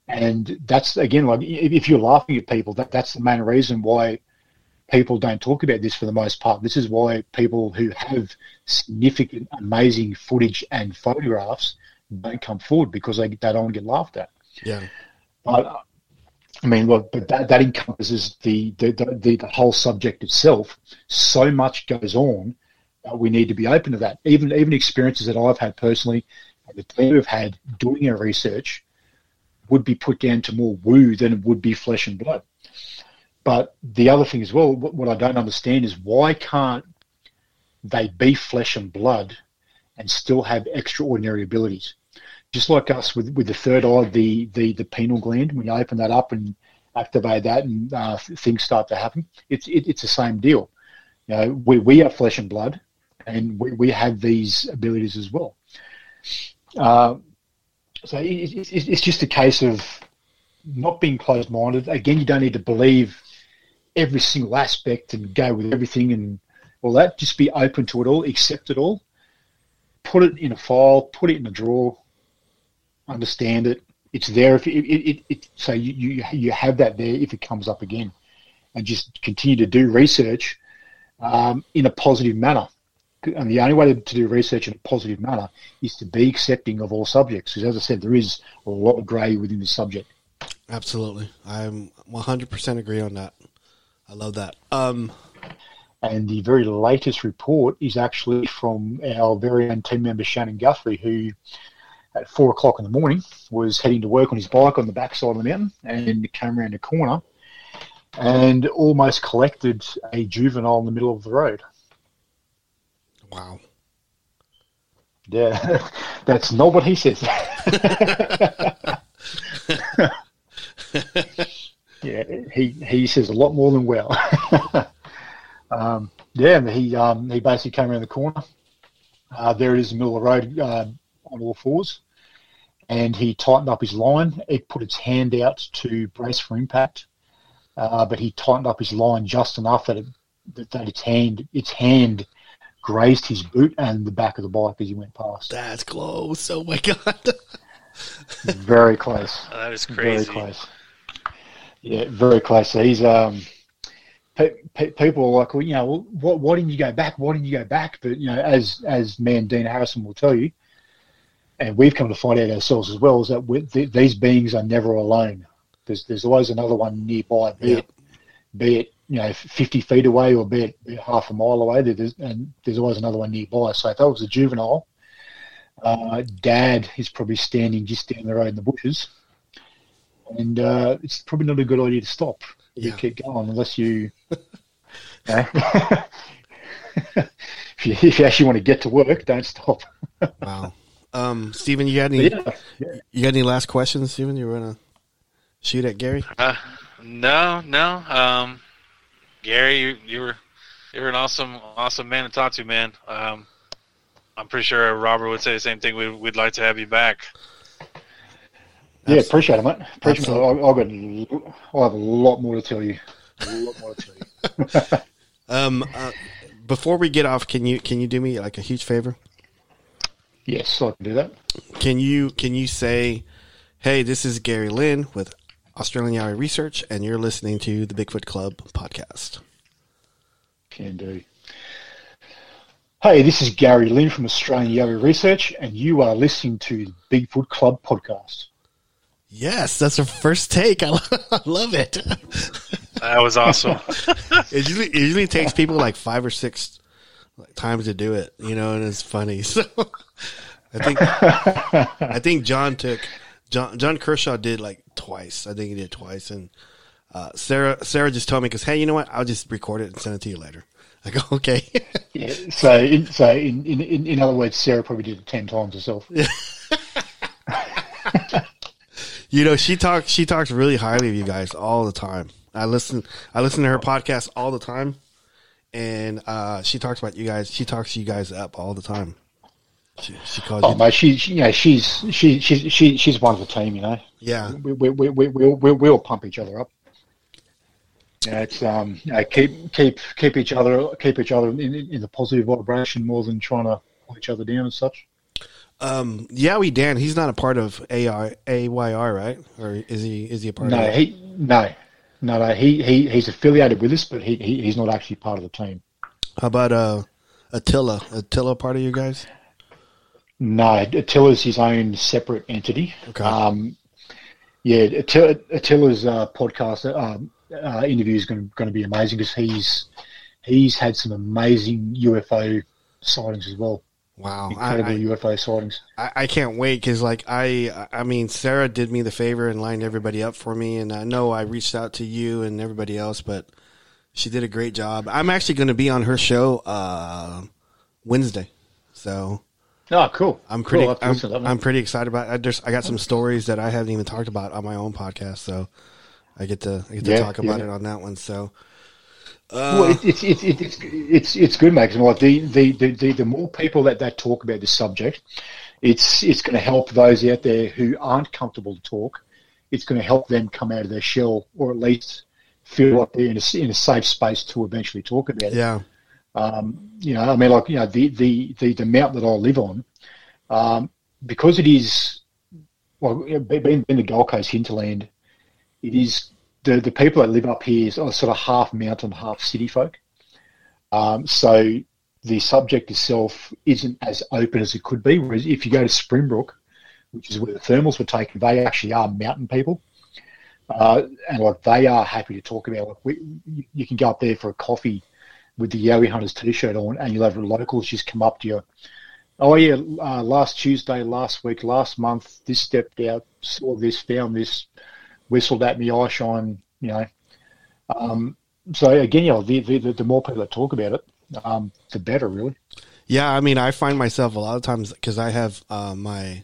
and that's again like if, you're laughing at people, that that's the main reason why people don't talk about this for the most part. This is why people who have significant, amazing footage and photographs don't come forward because they, they don't get laughed at. yeah But I mean, look, but that, that encompasses the the, the the whole subject itself. So much goes on we need to be open to that. Even even experiences that I've had personally, the team have had doing our research, would be put down to more woo than it would be flesh and blood. But the other thing as well, what, what I don't understand is why can't they be flesh and blood and still have extraordinary abilities? Just like us with, with the third eye, the, the, the pineal gland, when you open that up and activate that and uh, things start to happen, it's, it, it's the same deal. You know, we, we are flesh and blood, and we, we have these abilities as well. Uh, so it, it, it's just a case of not being closed minded. Again, you don't need to believe every single aspect and go with everything and all that. Just be open to it all, accept it all, put it in a file, put it in a drawer, understand it. It's there if it, it, it, so you, you you have that there if it comes up again, and just continue to do research um, in a positive manner. And the only way to, to do research in a positive manner is to be accepting of all subjects. Because as I said, there is a lot of grey within this subject. Absolutely. I'm 100% agree on that. I love that. Um, and the very latest report is actually from our very own team member Shannon Guthrie, who at four o'clock in the morning was heading to work on his bike on the backside of the mountain and came around a corner and almost collected a juvenile in the middle of the road. Wow. Yeah, that's not what he says. yeah, he he says a lot more than well. um, yeah, and he um, he basically came around the corner. Uh, there it is in the middle of the road uh, on all fours, and he tightened up his line. It put its hand out to brace for impact, uh, but he tightened up his line just enough that it, that, that its hand its hand grazed his boot and the back of the bike as he went past. That's close. Oh my God. Very close. Oh, that is Very crazy. close. Yeah, very close. So he's um, pe- pe- people are like, well, you know, well, what, why didn't you go back? Why didn't you go back? But you know, as as man Dean Harrison will tell you, and we've come to find out ourselves as well, is that th- these beings are never alone. There's there's always another one nearby, be Yep. it be it you know 50 feet away or be it, be it half a mile away. There's, and there's always another one nearby. So if that was a juvenile, uh, Dad is probably standing just down the road in the bushes, and uh, it's probably not a good idea to stop. You keep going unless you. you know, if, you, if you actually want to get to work, don't stop. Wow. Um, Steven, you got any, But yeah, you got any last questions, Steven? You want to shoot at Gary? Uh, no, no. Um, Gary, you, you were you were an awesome awesome man to talk to, man. Um, I'm pretty sure Robert would say the same thing. We'd, we'd like to have you back. yeah, appreciate it, mate. Appreciate it. I, Absolutely. I've got, a- I have a lot more to tell you. A lot more to tell you. Um, uh, before we get off, can you can you do me like a huge favor? Yes, I can do that. Can you can you say, "Hey, this is Gary Lynn with Australian Yowie Research, and you're listening to the Bigfoot Club podcast." Can do. Hey, this is Gary Lynn from Australian Yowie Research, and you are listening to the Bigfoot Club podcast. Yes, that's our first take. I, lo- I love it. That was awesome. It usually, it usually takes people like five or six times to do it, you know, and it's funny. So I think I think John took John John Kershaw did like twice. I think he did twice, and uh, Sarah Sarah just told me because hey, you know what? I'll just record it and send it to you later. I go okay. Yeah, so, in, so in, in, in in other words, Sarah probably did it ten times herself. you know, she talks she talks really highly of you guys all the time. I listen I listen to her podcast all the time, and uh, she talks about you guys. She talks you guys up all the time. She, she calls Oh, you, mate, she, she, you know, she's she, she's she, she's one of the team. You know, yeah. we we we we we we we all pump each other up. Yeah, it's um, you know, keep keep keep each other keep each other in, in, in the positive vibration more than trying to pull each other down and such. Um, Yowie Dan, he's not a part of AR, AYR, right? Or is he? Is he a part No, of? he no no no he, he he's affiliated with us, but he, he he's not actually part of the team. How about uh, Attila? Attila part of you guys? No, Attila's his own separate entity. Okay. Um, yeah, Attila, Attila's uh, podcast um, uh, interview is going to be amazing because he's he's had some amazing UFO sightings as well. Wow, I, Incredible I, UFO sightings. I, I can't wait because like I I mean Sarah did me the favor and lined everybody up for me, and I know I reached out to you and everybody else, but she did a great job. I'm actually going to be on her show uh, Wednesday, so Oh, cool. I'm Cool, pretty I'll have to I'm, listen to that, man. I'm pretty excited about. It. I just I got some stories that I haven't even talked about on my own podcast, so I get to I get to Yeah, talk about yeah. it on that one. So, well, uh, it, it's it's it's it's it's good, mate. 'cause, Like the, the, the, the, the more people that, that talk about this subject, it's it's going to help those out there who aren't comfortable to talk. It's going to help them come out of their shell, or at least feel like they're in a, in a safe space to eventually talk about it. Yeah. Um, you know, I mean, like you know, the the the, the mountain that I live on, um, because it is well, being in the Gold Coast hinterland, it is the the people that live up here are sort of half mountain, half city folk. Um, so the subject itself isn't as open as it could be. Whereas if you go to Springbrook, which is where the thermals were taken, they actually are mountain people. Uh, and like they are happy to talk about. Like we, you can go up there for a coffee with the Yowie Hunters t-shirt on, and you'll have locals just come up to you. Oh yeah, uh, last Tuesday, last week, last month, this stepped out, saw this, found this, whistled at me, eye shine, you know. Um, so again, you know, the, the the more people that talk about it, um, the better, really. Yeah, I mean, I find myself a lot of times because I have uh, my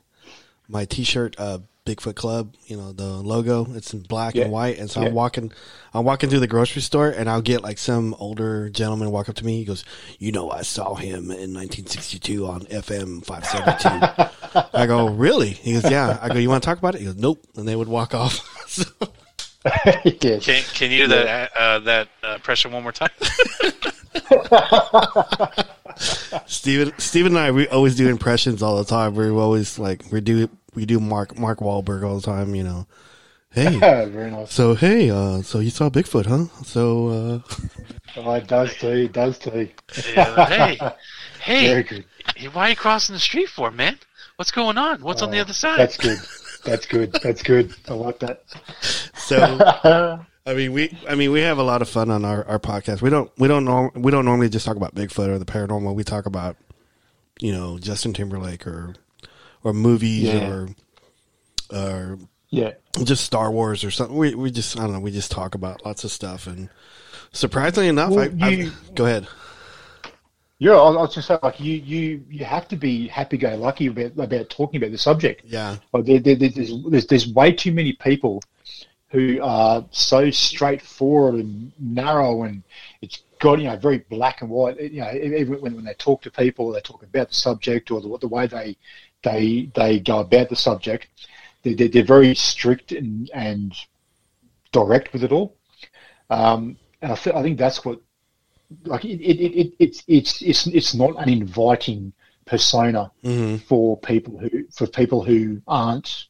my T-shirt, uh, Bigfoot Club. You know, the logo. It's in black Yeah. and white, and so Yeah. I'm walking, I'm walking through the grocery store, and I'll get like some older gentleman walk up to me. He goes, "You know, I saw him in 1962 on FM 572." I go, "Really?" He goes, "Yeah." I go, "You want to talk about it?" He goes, "Nope," and they would walk off. So- Can can you do that uh, that uh, pressure one more time? Steven, Steven and I, we always do impressions all the time. We're always like, we do, we do Mark, Mark Wahlberg all the time, you know. Hey, Very nice. so, hey, uh, so you saw Bigfoot, huh? So, uh, Oh, it does too. It does too. Yeah, hey, Very hey, good. why are you crossing the street for, man? What's going on? What's on the Oh, other side? That's good. That's good. That's good. I like that. so, I mean, we, I mean, we have a lot of fun on our, our podcast. We don't, we don't, norm, we don't normally just talk about Bigfoot or the paranormal. We talk about, you know, Justin Timberlake or, or movies Yeah. or, or Yeah. just Star Wars or something. We we just I don't know. We just talk about lots of stuff, and surprisingly enough, Well, I, you- I go ahead. Yeah, I was just saying, like you, you, you have to be happy-go-lucky about about talking about the subject. Yeah, Like there, there, there's, there's there's way too many people who are so straightforward and narrow, and it's got you know very black and white. You know, even when, when they talk to people, they talk about the subject or the, the way they they they go about the subject. They're, they're, they're very strict and and direct with it all. Um, and I, th- I think that's what like it, it, it, it it's it's it's it's not an inviting persona hmm for people who for people who aren't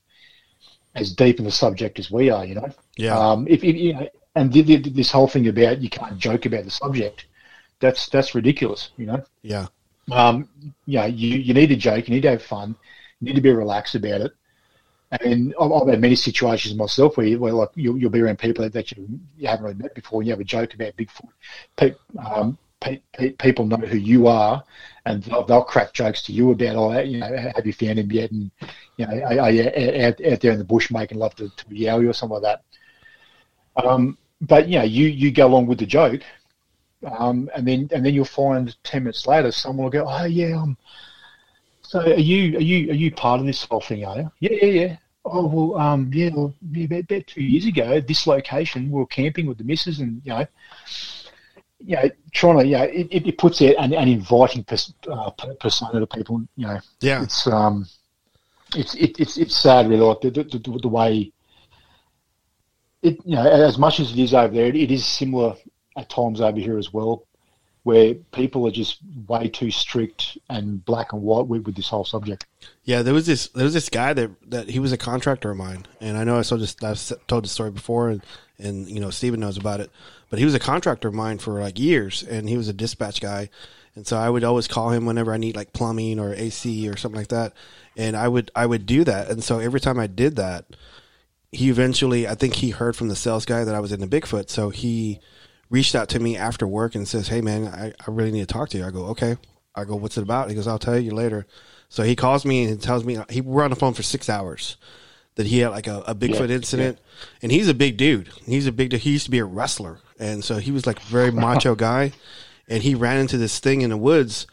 as deep in the subject as we are. You know, yeah, um, if, if you know, and th- th- this whole thing about you can't joke about the subject, that's that's ridiculous. You know, yeah, um, you know, you you need to joke, you need to have fun, you need to be relaxed about it. And I've, I've had many situations myself where, you, where like you'll, you'll be around people that you, you haven't really met before, and you have a joke about Bigfoot. Pe- um, pe- pe- people know who you are, and they'll, they'll crack jokes to you about, oh, you know, have you found him yet? And you know, are, are you out, out there in the bush making love to, to a yowie or something like that? Um, but you know, you you go along with the joke, um, and then and then you'll find ten minutes later someone will go, oh yeah, um, so are you are you are you part of this whole thing? Are you? Yeah, yeah, yeah. Oh well, um, yeah, well, yeah, about, about two years ago, this location, we were camping with the missus, and you know, you know, trying to, you know, it, it puts out an, an inviting pers- uh, persona to people. You know, yeah, it's um, it's it, it's it's sad really like the the, the, the way it you know as much as it is over there, it, it is similar at times over here as well, where people are just way too strict and black and white with, with this whole subject. yeah. There was this there was this guy that that he was a contractor of mine, and I know I told this I've told the story before, and and you know Steven knows about it, but he was a contractor of mine for like years, and he was a dispatch guy. And so I would always call him whenever I need like plumbing or AC or something like that. And I would I would do that. And so every time I did that, he eventually I think he heard from the sales guy that I was in the Bigfoot. So he reached out to me after work and says, Hey man, I, I really need to talk to you. I go, Okay. I go, What's it about? He goes, I'll tell you later. So he calls me and tells me he we're on the phone for six hours. That he had like a, a Bigfoot Yeah, incident. And he's a big dude. He's a big dude. He used to be a wrestler. And so he was like very macho guy. And he ran into this thing in the woods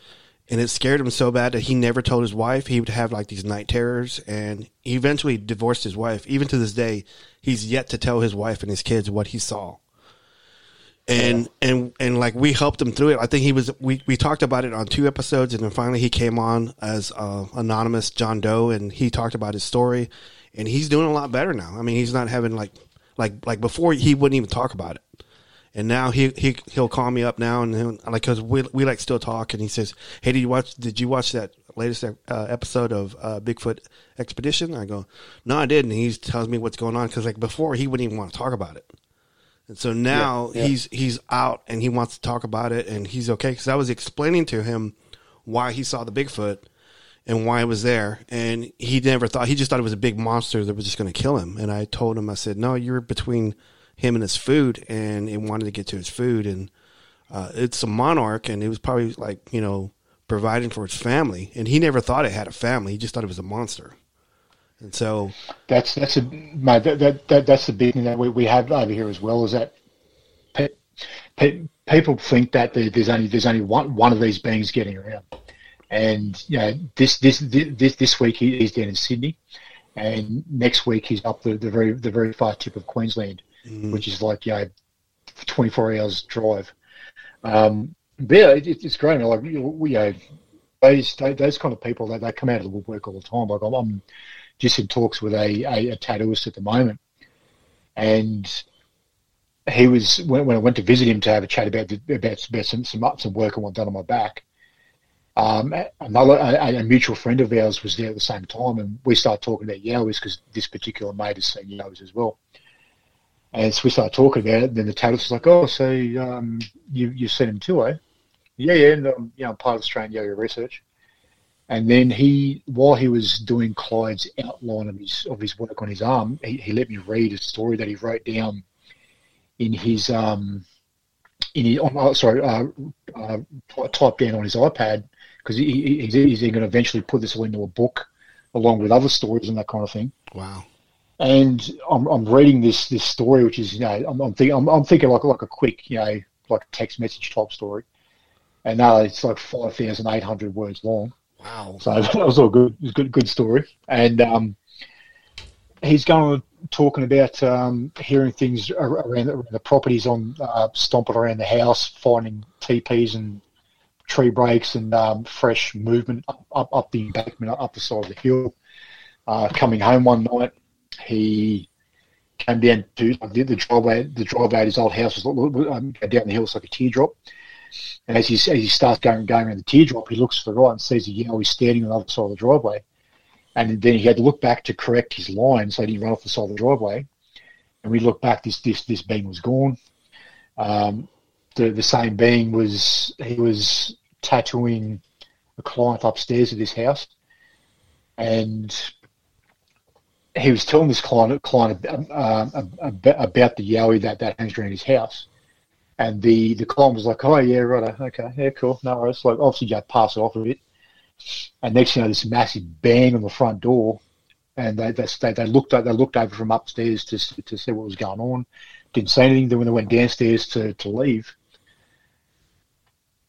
and it scared him so bad that he never told his wife. He would have like these night terrors, and he eventually divorced his wife. Even to this day, he's yet to tell his wife and his kids what he saw. And and and like we helped him through it. I think he was we we talked about it on two episodes, and then finally he came on as uh, anonymous John Doe, and he talked about his story, and he's doing a lot better now. I mean, he's not having like like like before he wouldn't even talk about it, and now he he he'll call me up now and like because we we like still talk, and he says, "Hey, did you watch? Did you watch that latest uh, episode of uh, Bigfoot Expedition?" I go, "No, I didn't." And he tells me what's going on because like before he wouldn't even want to talk about it. And so now Yeah, yeah. he's he's out and he wants to talk about it and he's okay. Because I was explaining to him why he saw the Bigfoot and why it was there. And he never thought he just thought it was a big monster that was just going to kill him. And I told him I said no you're between him and his food and it wanted to get to his food. And uh, it's a monarch and it was probably like you know providing for its family. And he never thought it had a family. He just thought it was a monster and so That's that's a mate, that, that, that that's the big thing that we, we have over here as well is that pe- pe- people think that there's only there's only one one of these beings getting around, and you know this this this this week he, he's down in Sydney, and next week he's up the, the very the very far tip of Queensland, which is like you know 24 hours drive. Um, but yeah, it, it's great. Like we, you know, those those kind of people that they come out of the woodwork all the time. Like I'm, I'm just in talks with a, a, a tattooist at the moment, and he was when, when I went to visit him to have a chat about about, about some some some work I want done on my back. Um, another a, a mutual friend of ours was there at the same time, and we started talking about Yowies because this particular mate has seen Yowies as well. And so we started talking about it. Then the tattooist was like, "Oh, so um, you you've seen him too, eh?" Yeah, yeah. And um, you know, I'm part of Australian Yowie Research. And then he, while he was doing Clyde's outline of his of his work on his arm, he, he let me read a story that he wrote down in his um in his oh, sorry uh, uh, typed down on his iPad because he, he, he's, he's going to eventually put this all into a book along with other stories and that kind of thing. wow And I'm, I'm reading this this story, which is you know I'm, I'm thinking I'm, I'm thinking like like a quick you know like text message type story, and now it's like five thousand eight hundred words long. Wow So that was all good. It was good, good story. And um, he's going on talking about um, hearing things around, around the properties on uh, stomping around the house, finding teepees and tree breaks and um, fresh movement up, up, up the embankment, up the side of the hill. Uh, coming home one night, he came down to the, the driveway. The driveway at his old house was um, down the hill. was like a teardrop. And as he, as he starts going going around the teardrop, he looks to the right and sees a Yowie standing on the other side of the driveway. And then he had to look back to correct his line so he didn't run off the side of the driveway. And we looked back, this this this being was gone. Um, the the same being was he was tattooing a client upstairs at this house, and he was telling this client client uh, about, about the yowie that that hangs around his house. And the, the client was like, oh, yeah, right, okay, yeah, cool, no worries. Like, obviously, you had to pass it off a bit. And next you know, this massive bang on the front door. And they, they, they, looked they looked over from upstairs to, to see what was going on. Didn't say anything. Then when they went downstairs to, to leave,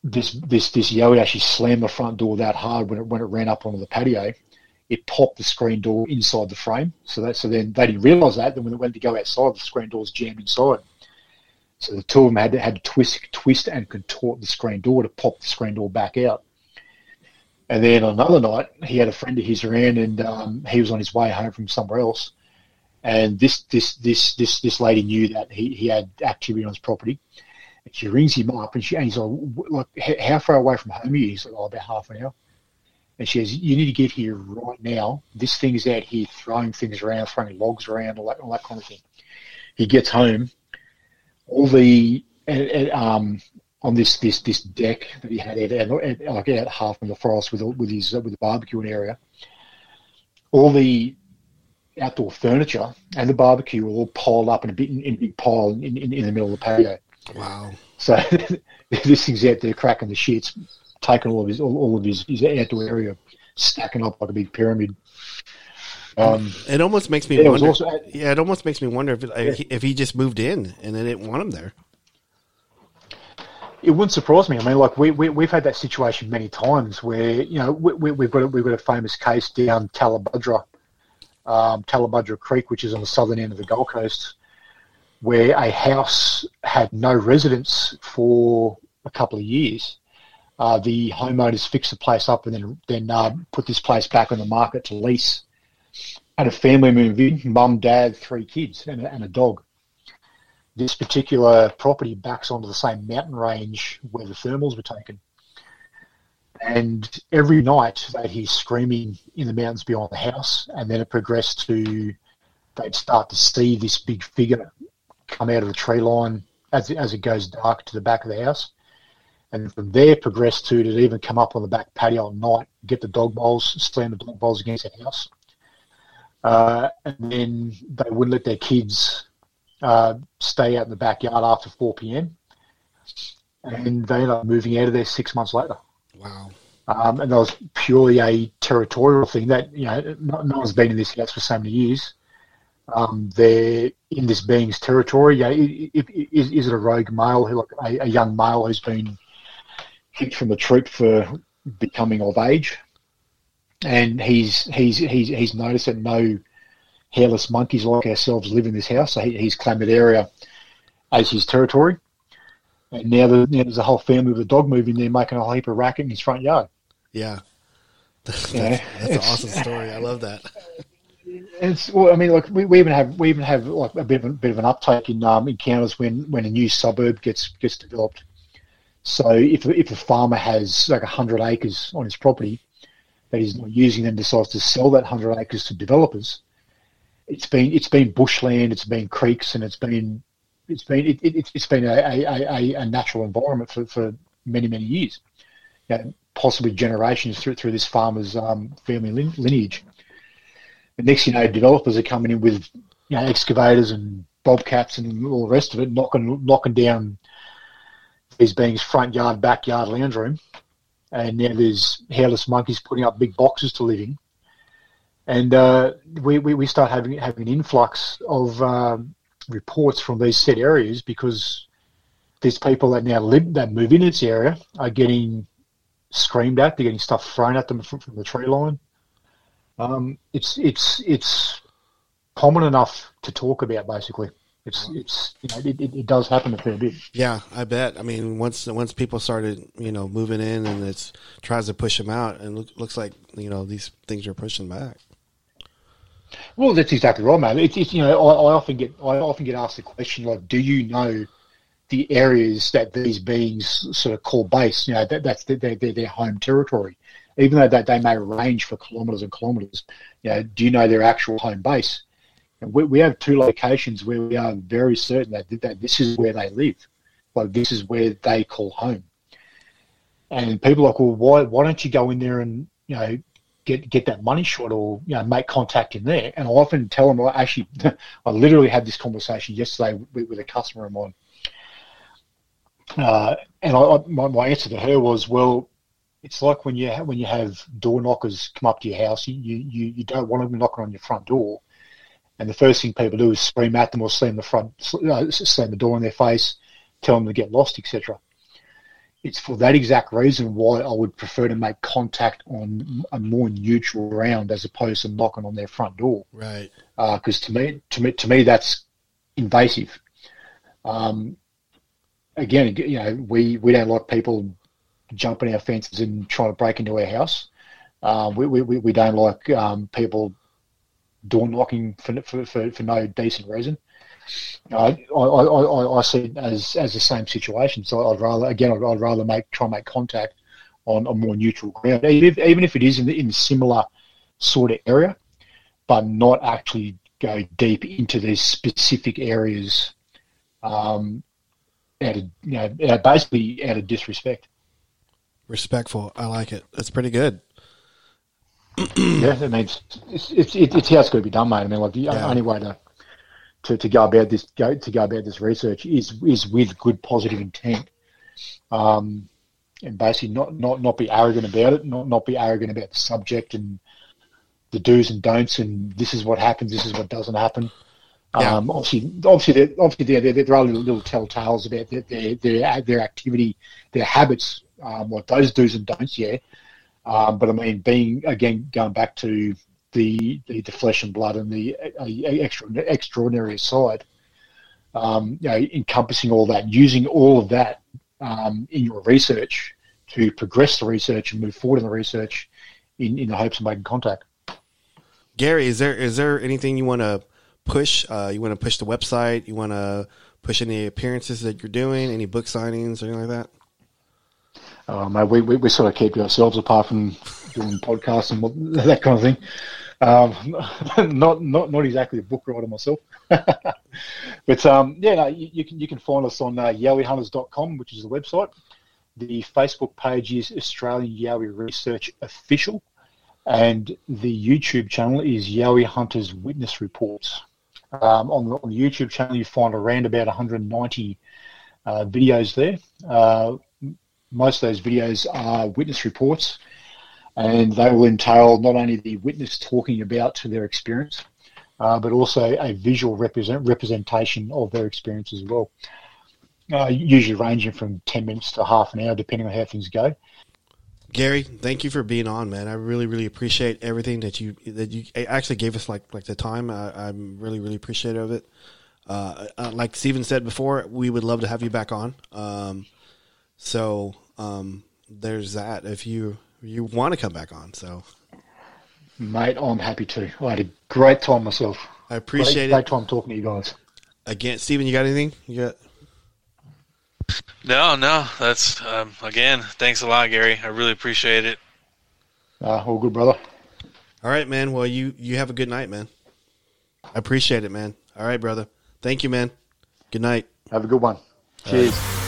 this this this yowie actually slammed the front door that hard when it when it ran up onto the patio. It popped the screen door inside the frame. So that so then they didn't realise that. Then when it went to go outside, the screen door's jammed inside. So the two of them had to, had to twist, twist and contort the screen door to pop the screen door back out. And then another night, he had a friend of his around, and um, he was on his way home from somewhere else. And this this this this this lady knew that he, he had activity on his property. And she rings him up, and she and he's like, "Like, how far away from home are you?" He's like, "Oh, about half an hour." And she says, "You need to get here right now. This thing is out here throwing things around, throwing logs around, all that, all that kind of thing." He gets home all the um, on this this this deck that he had out, out, like out half in the forest with with his with the barbecuing area. All the outdoor furniture and the barbecue were all piled up in a bit in, in a big pile in, in, in the middle of the patio. wow So this thing's out there cracking the shits, taking all of his all, all of his, his outdoor area, stacking up like a big pyramid. Um, It almost makes me Yeah, it wonder. also- yeah, it almost makes me wonder if if, he, if he just moved in and they didn't want him there. it wouldn't surprise me. I mean, like we, we we've had that situation many times where you know we, we, we've got a, we've got a famous case down Tallebudgera, um, Tallebudgera Creek, which is on the southern end of the Gold Coast, where a house had no residents for a couple of years. Uh, the homeowners fixed the place up and then then uh, put this place back on the market to lease. Had a family move in, mum, dad, three kids, and a, and a dog. This particular property backs onto the same mountain range where the thermals were taken. And every night they'd hear screaming in the mountains beyond the house, and then it progressed to they'd start to see this big figure come out of the tree line as it, as it goes dark to the back of the house. And from there, progressed to to even come up on the back patio at night, get the dog bowls, slam the dog bowls against the house. Uh, and then they wouldn't let their kids uh, stay out in the backyard after 4 p.m. And they ended up moving out of there six months later. Wow. Um, and that was purely a territorial thing that, you know, no, no one's been in this house for so many years um, they're in this being's territory. Yeah, is, is it a rogue male, who, like a, a, young male who's been kicked from the troop for becoming of age, and he's he's he's he's noticed that no hairless monkeys like ourselves live in this house, so he, he's claimed that area as his territory. And now, the, now there's a whole family with a dog moving there, making a whole heap of racket in his front yard. Yeah, that's, yeah, that's an awesome story. I love that. It's well, I mean, like we, we even have we even have like a bit of a bit of an uptake in um, encounters when when a new suburb gets gets developed. So if if a farmer has like hundred acres on his property that he's not using, then decides to sell that hundred acres to developers, it's been it's been bushland, it's been creeks, and it's been it's been it, it, has been a, a, a, natural environment for, for many many years, know, possibly generations through through this farmer's um, family lineage. The next you know, developers are coming in with you know excavators and bobcats and all the rest of it, knocking knocking down these beings' front yard, backyard, lounge room, and now there's hairless monkeys putting up big boxes to live in, and uh, we, we, we start having having an influx of um, reports from these set areas because these people that now live that move in this area are getting screamed at, they're getting stuff thrown at them from, from the tree line. Um, it's it's it's common enough to talk about. Basically, it's it's you know it, it, does happen a fair bit. Yeah, I bet. I mean, once once people started you know moving in and it's tries to push them out, and look, looks like you know these things are pushing back. Well, that's exactly right, man. It's, it's you know I, I often get I often get asked the question like, do you know the areas that these beings sort of call base? You know that that's their, their, their home territory even though that they may range for kilometres and kilometres, you know, do you know their actual home base? We, we have two locations where we are very certain that, that this is where they live, like this is where they call home. And people are like, well, why why don't you go in there and you know get get that money shot or you know make contact in there? And I often tell them, I actually, I literally had this conversation yesterday with, with a customer of mine. Uh, and I, my, my answer to her was, well, it's like when you have, when you have door knockers come up to your house, you, you, you don't want them knocking on your front door, and the first thing people do is scream at them or slam the front uh, slam the door in their face, tell them to get lost, etc. It's for that exact reason why I would prefer to make contact on a more neutral ground as opposed to knocking on their front door. Right. Because uh, to me, to me, to me, that's invasive. Um, again, you know, we, we don't like people jumping our fences and trying to break into our house. Um, we, we, we don't like um, people door knocking for, for, for, for, no decent reason. Uh, I, I, I, I see it as, as the same situation. So I'd rather, again, I'd, I'd rather make try and make contact on a more neutral ground, even if, even if it is in, in a similar sort of area, but not actually go deep into these specific areas um, out of, you know, basically out of disrespect. Respectful. I like it. That's pretty good. Yeah, I mean, it's, it's, it's, it's how it's got to be done, mate. I mean, like the yeah. only way to, to, to go about this go to go about this research is is with good positive intent, um, and basically not, not not be arrogant about it, not not be arrogant about the subject and the do's and don'ts, and this is what happens, this is what doesn't happen. Yeah. Um, obviously, obviously, there, obviously, there, there, there are little, little telltales about their, their, their, their activity, their habits um, what those do's and don'ts, yeah. Um, but I mean, being again going back to the the, the flesh and blood and the uh, extra, extraordinary side, um, you know, encompassing all that, using all of that um, in your research to progress the research and move forward in the research in, in the hopes of making contact. Gary, is there is there anything you want to push? Uh, you want to push the website? You want to push any appearances that you're doing? Any book signings or anything like that? Um, we, we, we sort of keep ourselves apart from doing podcasts and that kind of thing. Um, not not not exactly a book writer myself, but um, yeah, no, you, you, can you can find us on uh, yowiehunters.com, which is the website. The Facebook page is Australian Yowie Research Official, and the YouTube channel is Yowie Hunters Witness Reports. Um, on, the, on, the, YouTube channel, you find around about 190 uh, videos there. Uh, most of those videos are witness reports, and they will entail not only the witness talking about their experience, uh, but also a visual represent, representation of their experience as well. Uh, usually ranging from 10 minutes to half an hour, depending on how things go. Gary, thank you for being on, man. I really, really appreciate everything that you that you actually gave us, like like the time. I, am really, really appreciative of it. Uh, uh, like Steven said before, we would love to have you back on. Um, so um, there's that. If you you want to come back on, so mate, I'm happy to. I had a great time myself. I appreciate great, it. Great time talking to you guys. Again, Steven, you got anything? You got? No, no. That's um, again. Thanks a lot, Gary. I really appreciate it. Uh, all good, brother. All right, man. Well, you you have a good night, man. I appreciate it, man. All right, brother. Thank you, man. Good night. Have a good one. Cheers.